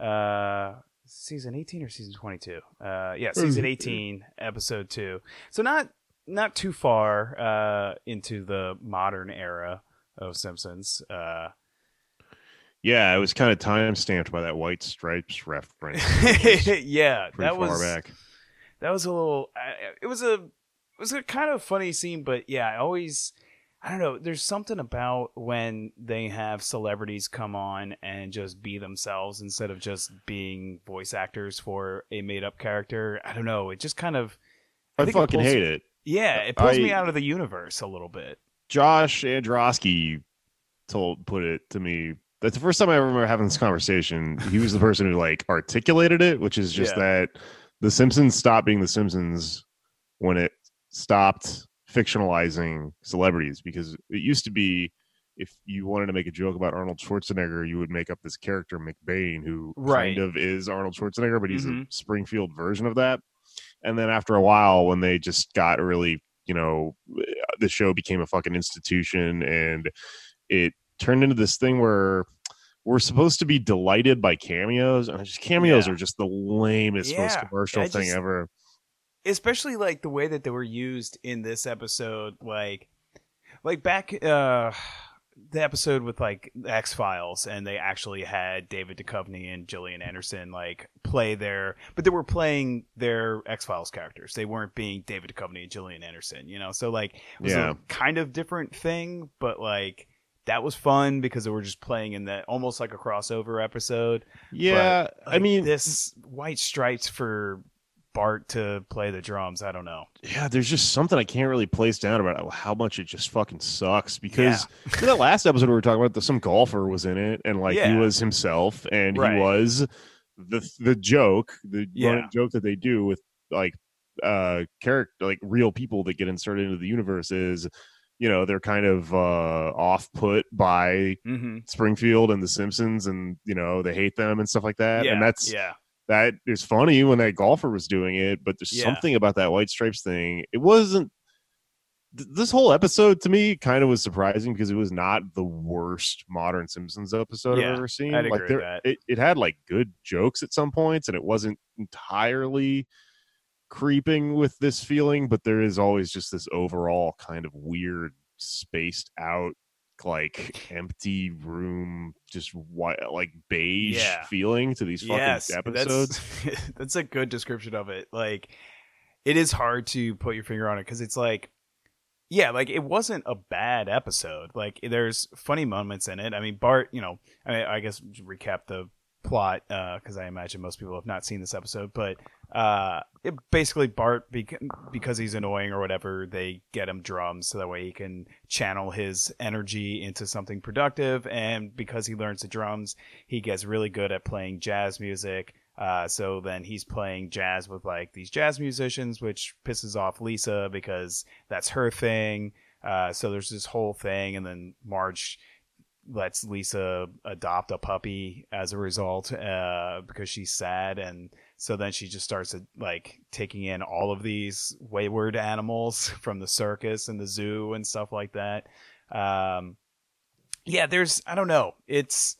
uh, season eighteen or season twenty-two? Uh, yeah, season eighteen, episode two. So not not too far uh into the modern era of Simpsons. Uh, Yeah, it was kind of time stamped by that White Stripes reference. yeah, that far was back. that was a little I- it was a was a kind of funny scene but yeah i always i don't know there's something about when they have celebrities come on and just be themselves instead of just being voice actors for a made-up character i don't know it just kind of I, it fucking pulls- hate it. yeah it pulls me out of the universe a little bit Josh Androsky told put it to me. That's the first time I remember having this conversation. He was the person who like articulated it, which is just Yeah. that the Simpsons stopped being the Simpsons when it stopped fictionalizing celebrities because it used to be if you wanted to make a joke about Arnold Schwarzenegger, you would make up this character McBain who Right. kind of is Arnold Schwarzenegger, but he's Mhm. a Springfield version of that. And then after a while, when they just got really, you know, the show became a fucking institution and it turned into this thing where we're supposed to be delighted by cameos and just cameos Yeah. are just the lamest most commercial I thing just- ever especially like the way that they were used in this episode like like back uh the episode with like X Files, and they actually had David Duchovny and Gillian Anderson like play their, but they were playing their X Files characters. They weren't being David Duchovny and Gillian Anderson, you know. So like, it was Yeah. a kind of different thing, but like that was fun because they were just playing in that almost like a crossover episode. yeah i Like, mean this white stripes for Bart to play the drums. I don't know. yeah there's just something i can't really place down about how much it just fucking sucks because in that last episode we were talking about the, some golfer was in it and like he was himself and Right. he was the the joke the Yeah. joke that they do with like uh character like real people that get inserted into the universe is you know they're kind of uh off put by Mm-hmm. springfield and the simpsons and you know they hate them and stuff like that Yeah, and that's yeah, that is funny when that golfer was doing it, but there's Yeah. something about that white stripes thing. It wasn't th- this whole episode to me kind of was surprising because it was not the worst modern Simpsons episode Yeah, I've ever seen. I'd like agree with there, that. it, it had like good jokes at some points and it wasn't entirely creeping with this feeling, but there is always just this overall kind of weird spaced out like empty room, just white, like beige Yeah. feeling to these fucking yes, episodes. That's, that's a good description of it. Like, it is hard to put your finger on it because it's like, yeah, like it wasn't a bad episode. Like, there's funny moments in it. I mean, Bart, you know, I, I guess recap the plot uh, because I imagine most people have not seen this episode, but uh, it, basically Bart bec- because he's annoying or whatever, they get him drums so that way he can channel his energy into something productive. And because he learns the drums, he gets really good at playing jazz music. Uh, so then he's playing jazz with like these jazz musicians, which pisses off Lisa because that's her thing. Uh, so there's this whole thing, and then Marge lets Lisa adopt a puppy as a result uh, because she's sad, and so then she just starts like taking in all of these wayward animals from the circus and the zoo and stuff like that. Um, yeah, there's I don't know. It's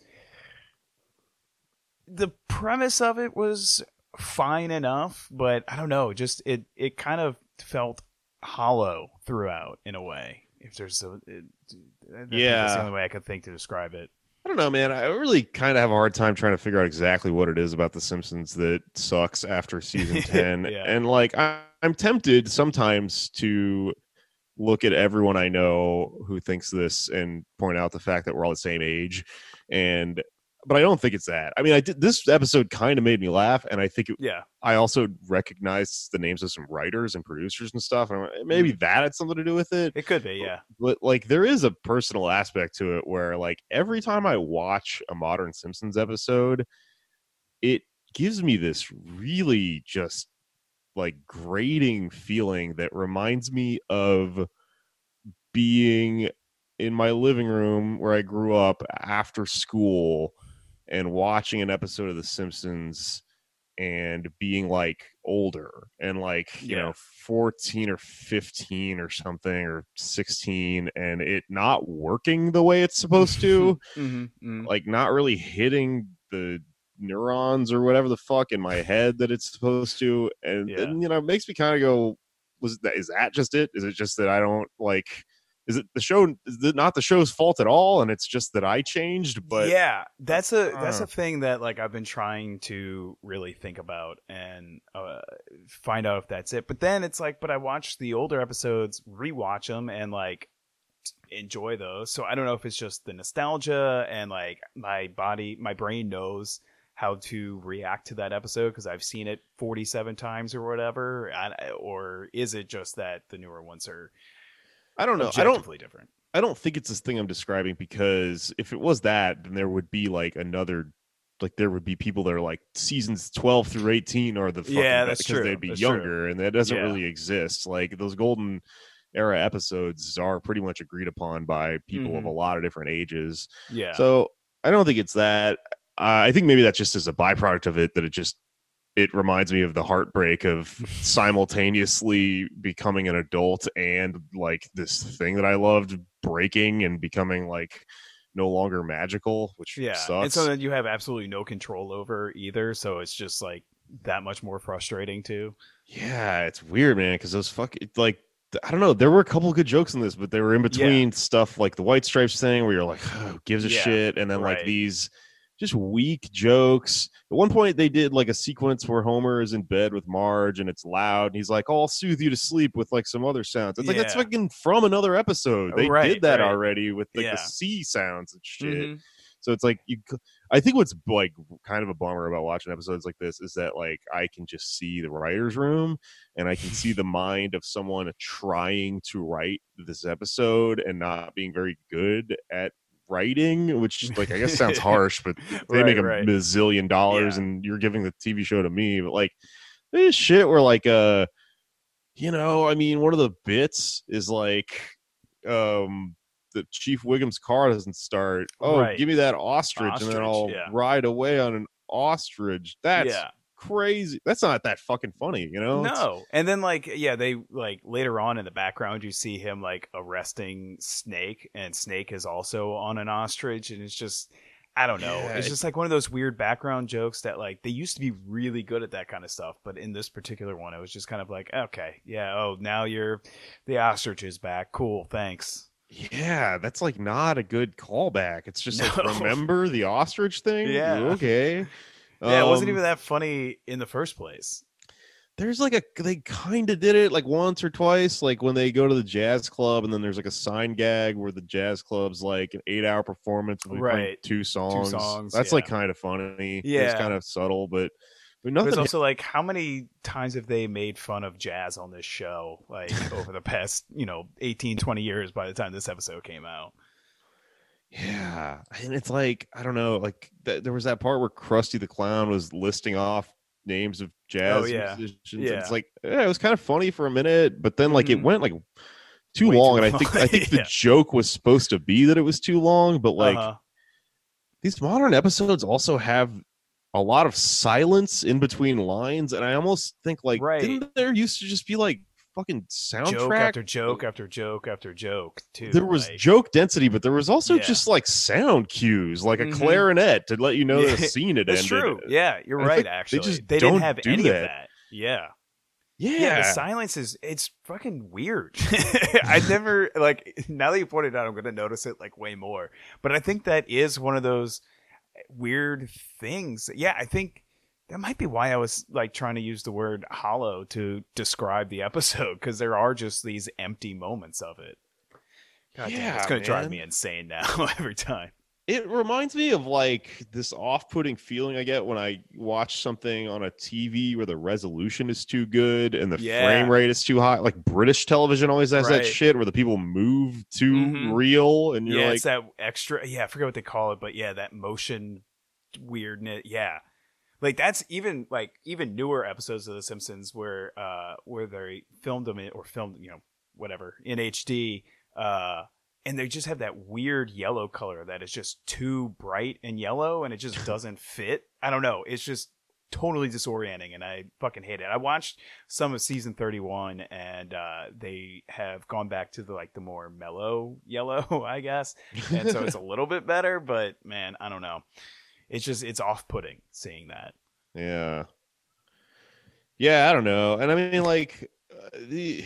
the premise of it was fine enough, but I don't know. Just it it kind of felt hollow throughout in a way. If there's a it, I that's Yeah. the only way I could think to describe it. I don't know, man. I really kind of have a hard time trying to figure out exactly what it is about The Simpsons that sucks after season 10. Yeah. And like, I, I'm tempted sometimes to look at everyone I know who thinks this and point out the fact that we're all the same age. And, but I don't think it's that. I mean, I did this episode kind of made me laugh. And I think it, Yeah, I also recognized the names of some writers and producers and stuff. And I'm maybe mm-hmm. that had something to do with it it could be. Yeah, but like there is a personal aspect to it where like every time I watch a modern Simpsons episode, it gives me this really just like grating feeling that reminds me of being in my living room where I grew up after school and watching an episode of The Simpsons and being like older and like you Yeah. know 14 or 15 or something or 16 and it not working the way it's supposed to mm-hmm, like not really hitting the neurons or whatever the fuck in my head that it's supposed to and, Yeah. and you know it makes me kind of go was that is that just it is it just that i don't like is it the show is it not the show's fault at all and it's just that i changed but yeah, that's a that's Uh. a thing that like I've been trying to really think about and uh, find out if that's it. But then it's like, but I watch the older episodes, rewatch them, and like enjoy those. So I don't know if it's just the nostalgia and like my body, my brain knows how to react to that episode because I've seen it 47 times or whatever, and, or is it just that the newer ones are i don't know i don't different? I don't think it's this thing I'm describing because if it was that, then there would be like another, like there would be people that are like seasons 12 through 18 or the fucking Yeah, that's because true. they'd be That's true. younger, and that doesn't Yeah. really exist. Like those golden era episodes are pretty much agreed upon by people of Mhm. a lot of different ages. Yeah. So I don't think it's that. Uh, I think maybe that's just as a byproduct of it that it just it reminds me of the heartbreak of simultaneously becoming an adult and like this thing that I loved breaking and becoming like no longer magical, which Yeah, sucks. and so then you have absolutely no control over either. So it's just like that much more frustrating too. yeah, it's weird, man, because those fuck like I don't know. There were a couple good jokes in this, but they were in between stuff like the White Stripes thing, where you're like, oh, who gives a Yeah, shit, and then like these just weak jokes. At one point, they did like a sequence where Homer is in bed with Marge, and it's loud, and he's like, "Oh, "I'll soothe you to sleep with like some other sounds." It's like that's fucking from another episode. They Right, did that right. already with like Yeah. the sea sounds and shit. Mhm. So it's like you. c- I think what's like kind of a bummer about watching episodes like this is that like I can just see the writers' room and I can see the mind of someone trying to write this episode and not being very good at writing, which like I guess sounds harsh, but they Right, make a right. bazillion dollars Yeah. and you're giving the TV show to me. But like this shit where like uh you know, I mean one of the bits is like um the Chief Wiggum's car doesn't start. Oh, Right. give me that ostrich, and then I'll yeah. ride away on an ostrich. That's yeah. Crazy. That's not that fucking funny, you know? It's- No. And then like yeah, they like later on in the background you see him like arresting Snake and Snake is also on an ostrich and it's just I don't know. Yeah, it's it- just like one of those weird background jokes that like they used to be really good at that kind of stuff, but in this particular one it was just kind of like, okay, yeah, oh, now you're the ostrich is back. Cool, thanks. Yeah, that's like not a good callback. It's just like remember the ostrich thing? Yeah. Okay. Yeah, it wasn't Um, even that funny in the first place. there's like a they kind of did it like once or twice like when they go to the jazz club and then there's like a sign gag where the jazz club's like an eight hour performance with like Right. two songs songs, that's like kind of funny Yeah, it's kind of subtle but but nothing also like, how many times have they made fun of jazz on this show? Like over the past, you know, 18, 20 years by the time this episode came out. Yeah and it's like i don't know like th- there was that part where krusty the clown was listing off names of jazz Oh, yeah. musicians and Yeah. it's like yeah it was kind of funny for a minute but then like it Mhm. went like too Way long too and i think i think yeah. the joke was supposed to be that it was too long but like Uh-huh. these modern episodes also have a lot of silence in between lines and i almost think like Right. didn't there used to just be like fucking soundtrack joke after joke after joke after joke, too. there was like- joke density but there was also Yeah. just like sound cues like a Mhm. clarinet to let you know Yeah, the scene had ended. That's ended true. Yeah, you're I right. actually. they just they don't didn't have do any that. of that. Yeah. yeah, yeah, the silence is it's fucking weird. I never like now that you pointed out, I'm gonna notice it like way more. But I think that is one of those weird things. Yeah, I think that might be why I was like trying to use the word hollow to describe the episode because there are just these empty moments of it. God damn, Yeah, it's gonna drive me insane now every time. it reminds me of like this off-putting feeling i get when i watch something on a tv where the resolution is too good and the Yeah. frame rate is too high like british television always has that shit where the people move too Mhm. real and you're yeah, like it's that extra. Yeah, I forget what they call it, but yeah, that motion weirdness. Yeah, like that's even like even newer episodes of The Simpsons where uh where they filmed them in, or filmed you know whatever in HD. Uh, and they just have that weird yellow color that is just too bright and yellow, and it just doesn't fit. I don't know. It's just totally disorienting, and I fucking hate it. I watched some of season 31 and uh, they have gone back to the like the more mellow yellow i guess and so it's a little bit better but man i don't know it's just it's off-putting seeing that yeah yeah i don't know and i mean like uh, the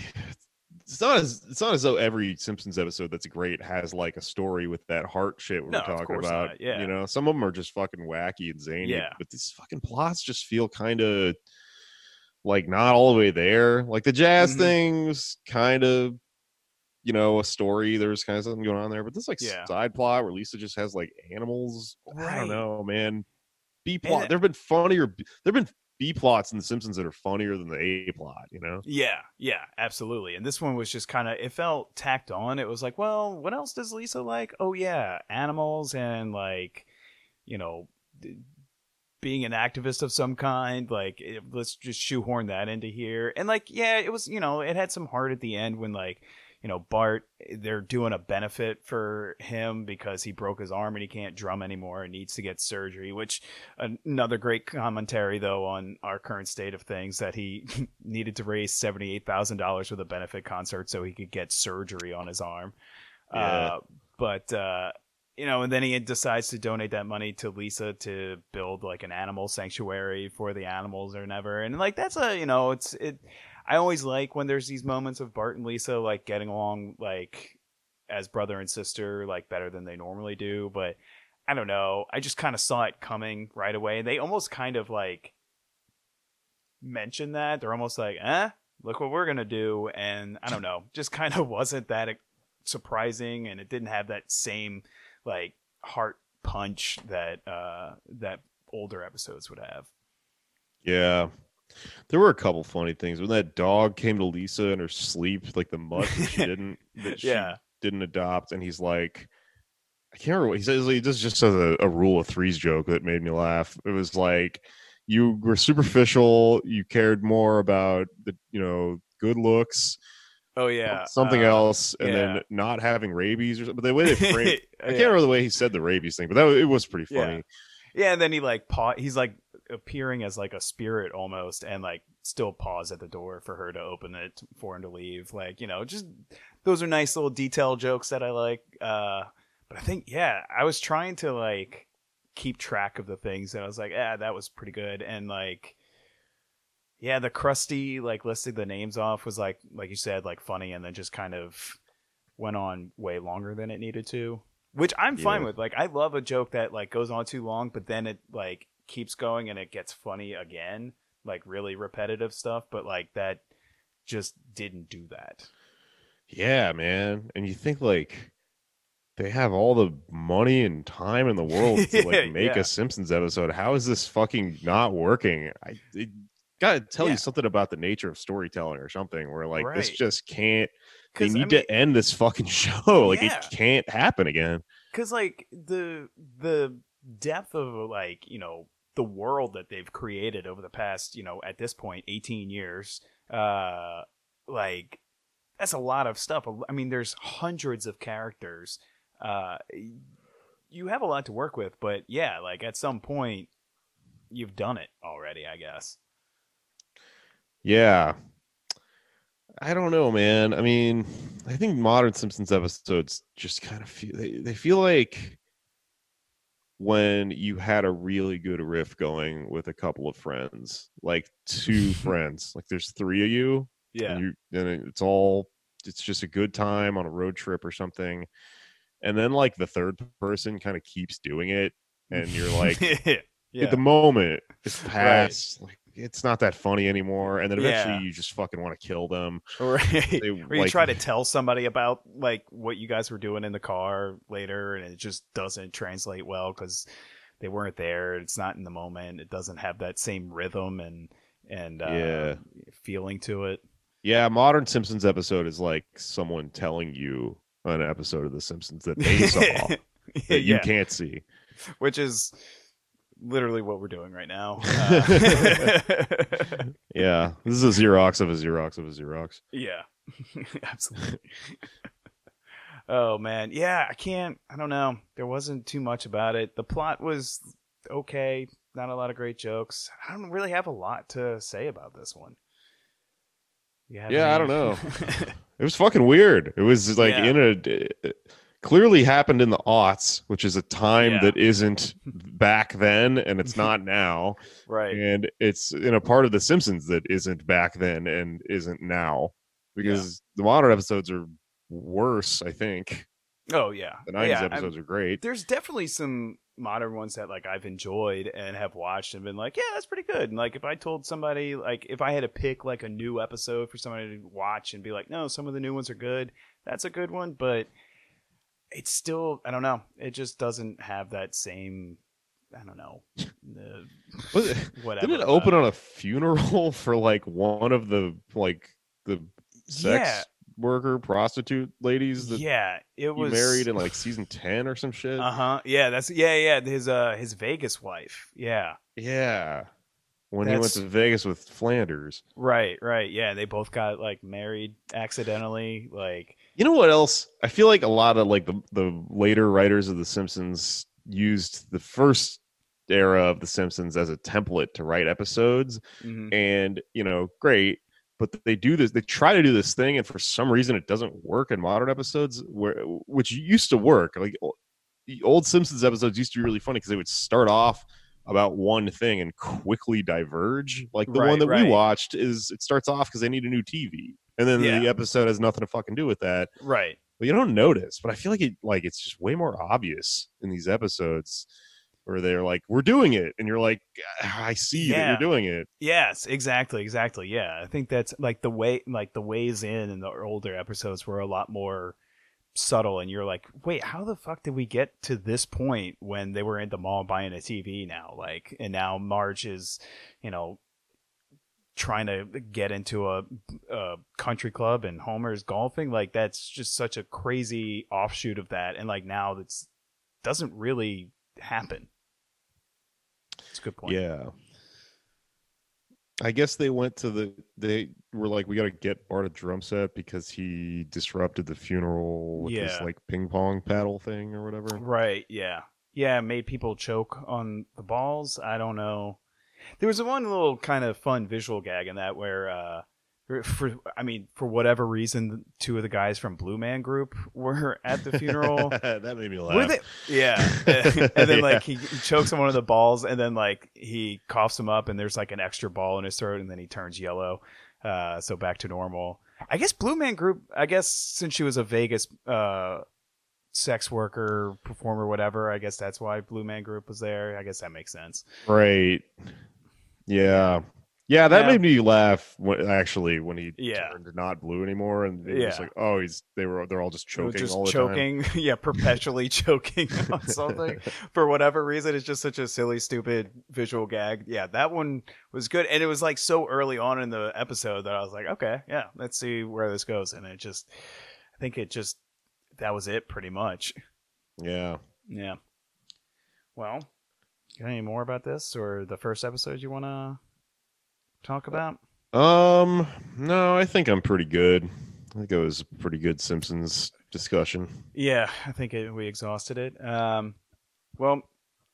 it's not as it's not as though every simpsons episode that's great has like a story with that heart shit we're No, of talking about not, yeah. you know some of them are just fucking wacky and zany Yeah. but these fucking plots just feel kind of like not all the way there like the jazz Mhm. things kind of you know a story there's kind of something going on there but this like Yeah. side plot where lisa just has like animals i don't know man. B plot there have been funnier there have been b plots in the simpsons that are funnier than the a plot you know? Yeah yeah absolutely and this one was just kind of it felt tacked on it was like well what else does lisa like? Oh yeah animals and like you know d- being an activist of some kind like it, let's just shoehorn that into here and like yeah it was you know it had some heart at the end when like you know bart they're doing a benefit for him because he broke his arm and he can't drum anymore and needs to get surgery which another great commentary though on our current state of things that he needed to raise $78,000 for the benefit concert so he could get surgery on his arm Yeah. uh, but uh you know, and then he decides to donate that money to Lisa to build like an animal sanctuary for the animals or never. And like that's a you know, it's it. I always like when there's these moments of Bart and Lisa like getting along like as brother and sister like better than they normally do. But I don't know. I just kind of saw it coming right away. They almost kind of like mention that. They're almost like, eh, look what we're gonna do. And I don't know, just kind of wasn't that surprising, and it didn't have that same like heart punch that uh that older episodes would have. Yeah. There were a couple funny things when that dog came to Lisa in her sleep, like the mutt that she didn't that she Yeah. didn't adopt, and he's like, I can't remember what he says. He just just says a, a rule of threes joke that made me laugh. It was like you were superficial, you cared more about the you know good looks, Oh yeah, something uh, else, and yeah. then not having rabies or something. But the way they framed, I can't remember the way he said the rabies thing, but that it was pretty funny. Yeah, and then he like paw. He's like appearing as like a spirit almost, and like still pause at the door for her to open it for him to leave. Like you know, just those are nice little detail jokes that I like. Uh, but I think yeah, I was trying to like keep track of the things, and I was like, yeah, that was pretty good, and like. Yeah, the Krusty like listing the names off was like like you said like funny and then just kind of went on way longer than it needed to, which I'm fine Yeah. with. Like I love a joke that like goes on too long, but then it like keeps going and it gets funny again, like really repetitive stuff. But like that just didn't do that. Yeah, man. And you think like they have all the money and time in the world to like make Yeah. a Simpsons episode. How is this fucking not working? I it, gotta tell Yeah. you something about the nature of storytelling or something where like this just can't they 'Cause, I need mean- to end this fucking show. Like Yeah. it can't happen again. because like the the depth of like you know the world that they've created over the past you know at this point 18 years uh like that's a lot of stuff i mean there's hundreds of characters uh you have a lot to work with but yeah like at some point you've done it already i guess Yeah. I don't know, man. I mean, I think modern Simpsons episodes just kind of feel they, they feel like when you had a really good riff going with a couple of friends, like two friends, like there's three of you, yeah and you and it's all it's just a good time on a road trip or something. And then like the third person kind of keeps doing it, and you're like, yeah at the moment it's past like it's not that funny anymore and then eventually Yeah. you just fucking want to kill them Right. They, or you like- try to tell somebody about like what you guys were doing in the car later, and it just doesn't translate well because they weren't there. It's not in the moment. It doesn't have that same rhythm and and uh, Yeah. feeling to it. yeah modern simpsons episode is like someone telling you an episode of the simpsons that they saw that you can't see which is literally what we're doing right now. Uh, yeah this is a xerox of a xerox of a xerox Yeah, absolutely. oh man, yeah. I can't. I don't know. There wasn't too much about it. The plot was okay. Not a lot of great jokes. I don't really have a lot to say about this one. Yeah, Yeah, I don't know. it was fucking weird it was like Yeah. in a it clearly happened in the aughts which is a time Yeah. that isn't back then and it's not now right. and it's in a part of the simpsons that isn't back then and isn't now because the modern episodes are worse i think Oh yeah. the 90s yeah, I'm- episodes are great there's definitely some modern ones that like I've enjoyed and have watched and been like, yeah, that's pretty good. And like if I told somebody like if I had to pick like a new episode for somebody to watch and be like, no, some of the new ones are good, that's a good one, but it's still I don't know. It just doesn't have that same I don't know. the- Was it- whatever. did it open on a funeral for like one of the like the sex Yeah. worker prostitute ladies that Yeah, it was married in like season 10 or some shit Uh huh. Yeah, that's yeah, yeah. His uh his Vegas wife. Yeah. yeah when he went to vegas with flanders Right, right. Yeah, they both got like married accidentally. Like, You know what else? I feel like a lot of like the the later writers of the Simpsons used the first era of the Simpsons as a template to write episodes mhm. and, you know, great, but they do this they try to do this thing and for some reason it doesn't work in modern episodes where which used to work. Like the old Simpsons episodes used to be really funny because they would start off about one thing and quickly diverge. Like the Right, one that right. we watched is it starts off because they need a new TV. And then the episode has nothing to fucking do with that right. but you don't notice. But I feel like it like it's just way more obvious in these episodes where they're like, "We're doing it," and you're like, ah, "I see that you're doing it." Yes, exactly, exactly. Yeah, I think that's like the way, like the ways in in the older episodes were a lot more subtle, and you're like, wait, how the fuck did we get to this point when they were in the mall buying a TV now? Like, and now Marge is, you know, trying to get into a, a country club and Homer's golfing. Like, that's just such a crazy offshoot of that, and like now that's doesn't really happen. It's a good point. Yeah. I guess they went to the they were like, we got to get Bart a drum set because he disrupted the funeral with this like ping pong paddle thing or whatever. Right, yeah. Yeah, made people choke on the balls. I don't know. There was one little kind of fun visual gag in that where uh for, for I mean, for whatever reason, two of the guys from Blue Man Group were at the funeral. that made me laugh. They? Yeah. and then Yeah. like he, he chokes on one of the balls and then like he coughs him up and there's like an extra ball in his throat and then he turns yellow. Uh so back to normal. I guess Blue Man Group. I guess since she was a Vegas uh, sex worker, performer, whatever. I guess that's why Blue Man Group was there. I guess that makes sense. Right. Yeah. Yeah, that Yeah. made me laugh. When, actually, when he Yeah. turned not blue anymore, and it was Yeah. like, oh, he's they were they're all just choking just all the choking, yeah, perpetually choking on something for whatever reason. It's just such a silly, stupid visual gag. Yeah, that one was good, and it was like so early on in the episode that I was like, okay, yeah, let's see where this goes, and it just, I think it just that was it pretty much. Yeah. Yeah. Well, got any more about this or the first episode you want to talk about? Um. No, I think I'm pretty good. I think it was a pretty good Simpsons discussion. Yeah, I think it, we exhausted it. Um, well,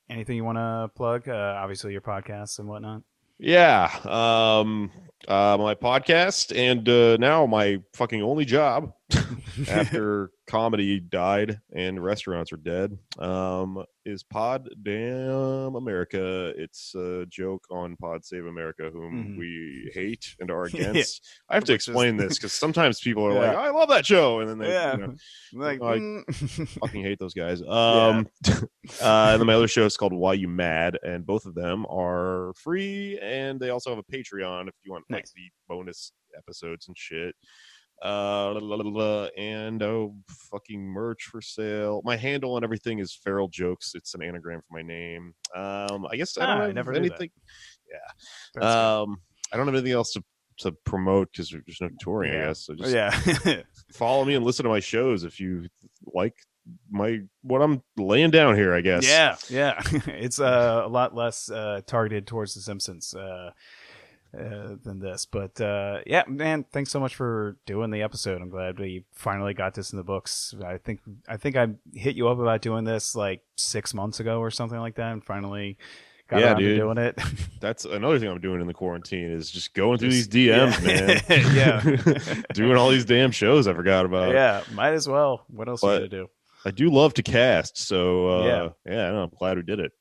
anything you want to plug? Uh, obviously, your podcasts and whatnot. Yeah. Um. Uh. My podcast and uh, now my fucking only job after comedy died and restaurants are dead. Um. Is Pod Damn America? It's a joke on Pod Save America, whom Mhm. we hate and are Yeah. against. I have to Which is- explain this because sometimes people are like, "I love that show," and then they, yeah, you know, like mm. fucking hate those guys. Um, uh, and then my other show is called Why You Mad, and both of them are free, and they also have a Patreon if you want like the bonus episodes and shit. Uh, and oh, fucking merch for sale. My handle and everything is Feral Jokes. It's an anagram for my name. Um, I guess I don't Ah, I have never anything. Yeah. Um, I don't have anything else to to promote because there's no touring. Yeah. I guess so. Just yeah, follow me and listen to my shows if you like my what I'm laying down here. I guess. yeah, yeah. it's uh, a lot less uh, targeted towards the Simpsons. Uh, uh, than this, but uh, yeah, man, thanks so much for doing the episode. I'm glad we finally got this in the books. I think I think I hit you up about doing this like six months ago or something like that, and finally got Yeah, around to dude. doing it. That's another thing I'm doing in the quarantine is just going through these DMs, Yeah. man. Yeah. doing all these damn shows I forgot about. yeah, might as well. What else are But- you gonna do? I do love to cast, so uh, Yeah. yeah, know, I'm glad we did it.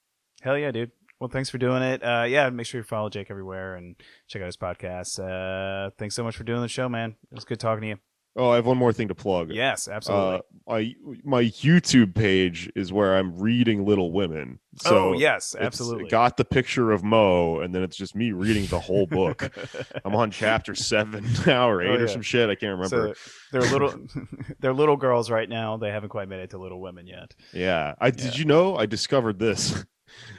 Hell yeah, dude. Well, thanks for doing it. Uh, yeah, make sure you follow Jake everywhere and check out his podcast. Uh, thanks so much for doing the show, man. It was good talking to you. Oh, I have one more thing to plug. Yes, absolutely. Uh, my my YouTube page is where I'm reading Little Women. So oh, yes, absolutely. got the picture of Mo, and then it's just me reading the whole book. I'm on chapter seven now or eight Oh, or some shit. I can't remember. So they're little, they're little girls right now. They haven't quite made it to Little Women yet. yeah. I Yeah. did you know I discovered this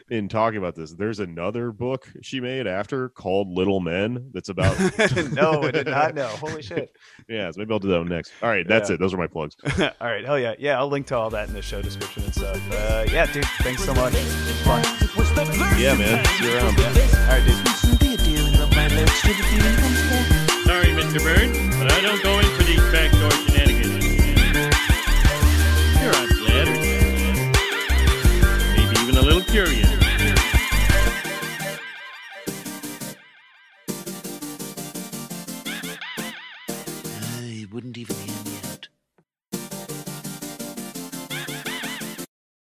in talking about this. There's another book she made after called Little Men that's about no, I did not know. Holy shit! yeah, so maybe I'll do that one next. All right, that's Yeah. it. Those are my plugs. all right, hell yeah, yeah. I'll link to all that in the show description and stuff. Uh, yeah, dude. Thanks so much. It's fun. It was the blurst Yeah, man. See you It around. was the best. All right, dude. Listen, be a dear and love my lyrics to the feeling comes back. Sorry, Mr. Burns, but I don't go in for these backdoor shenanigans. I wouldn't even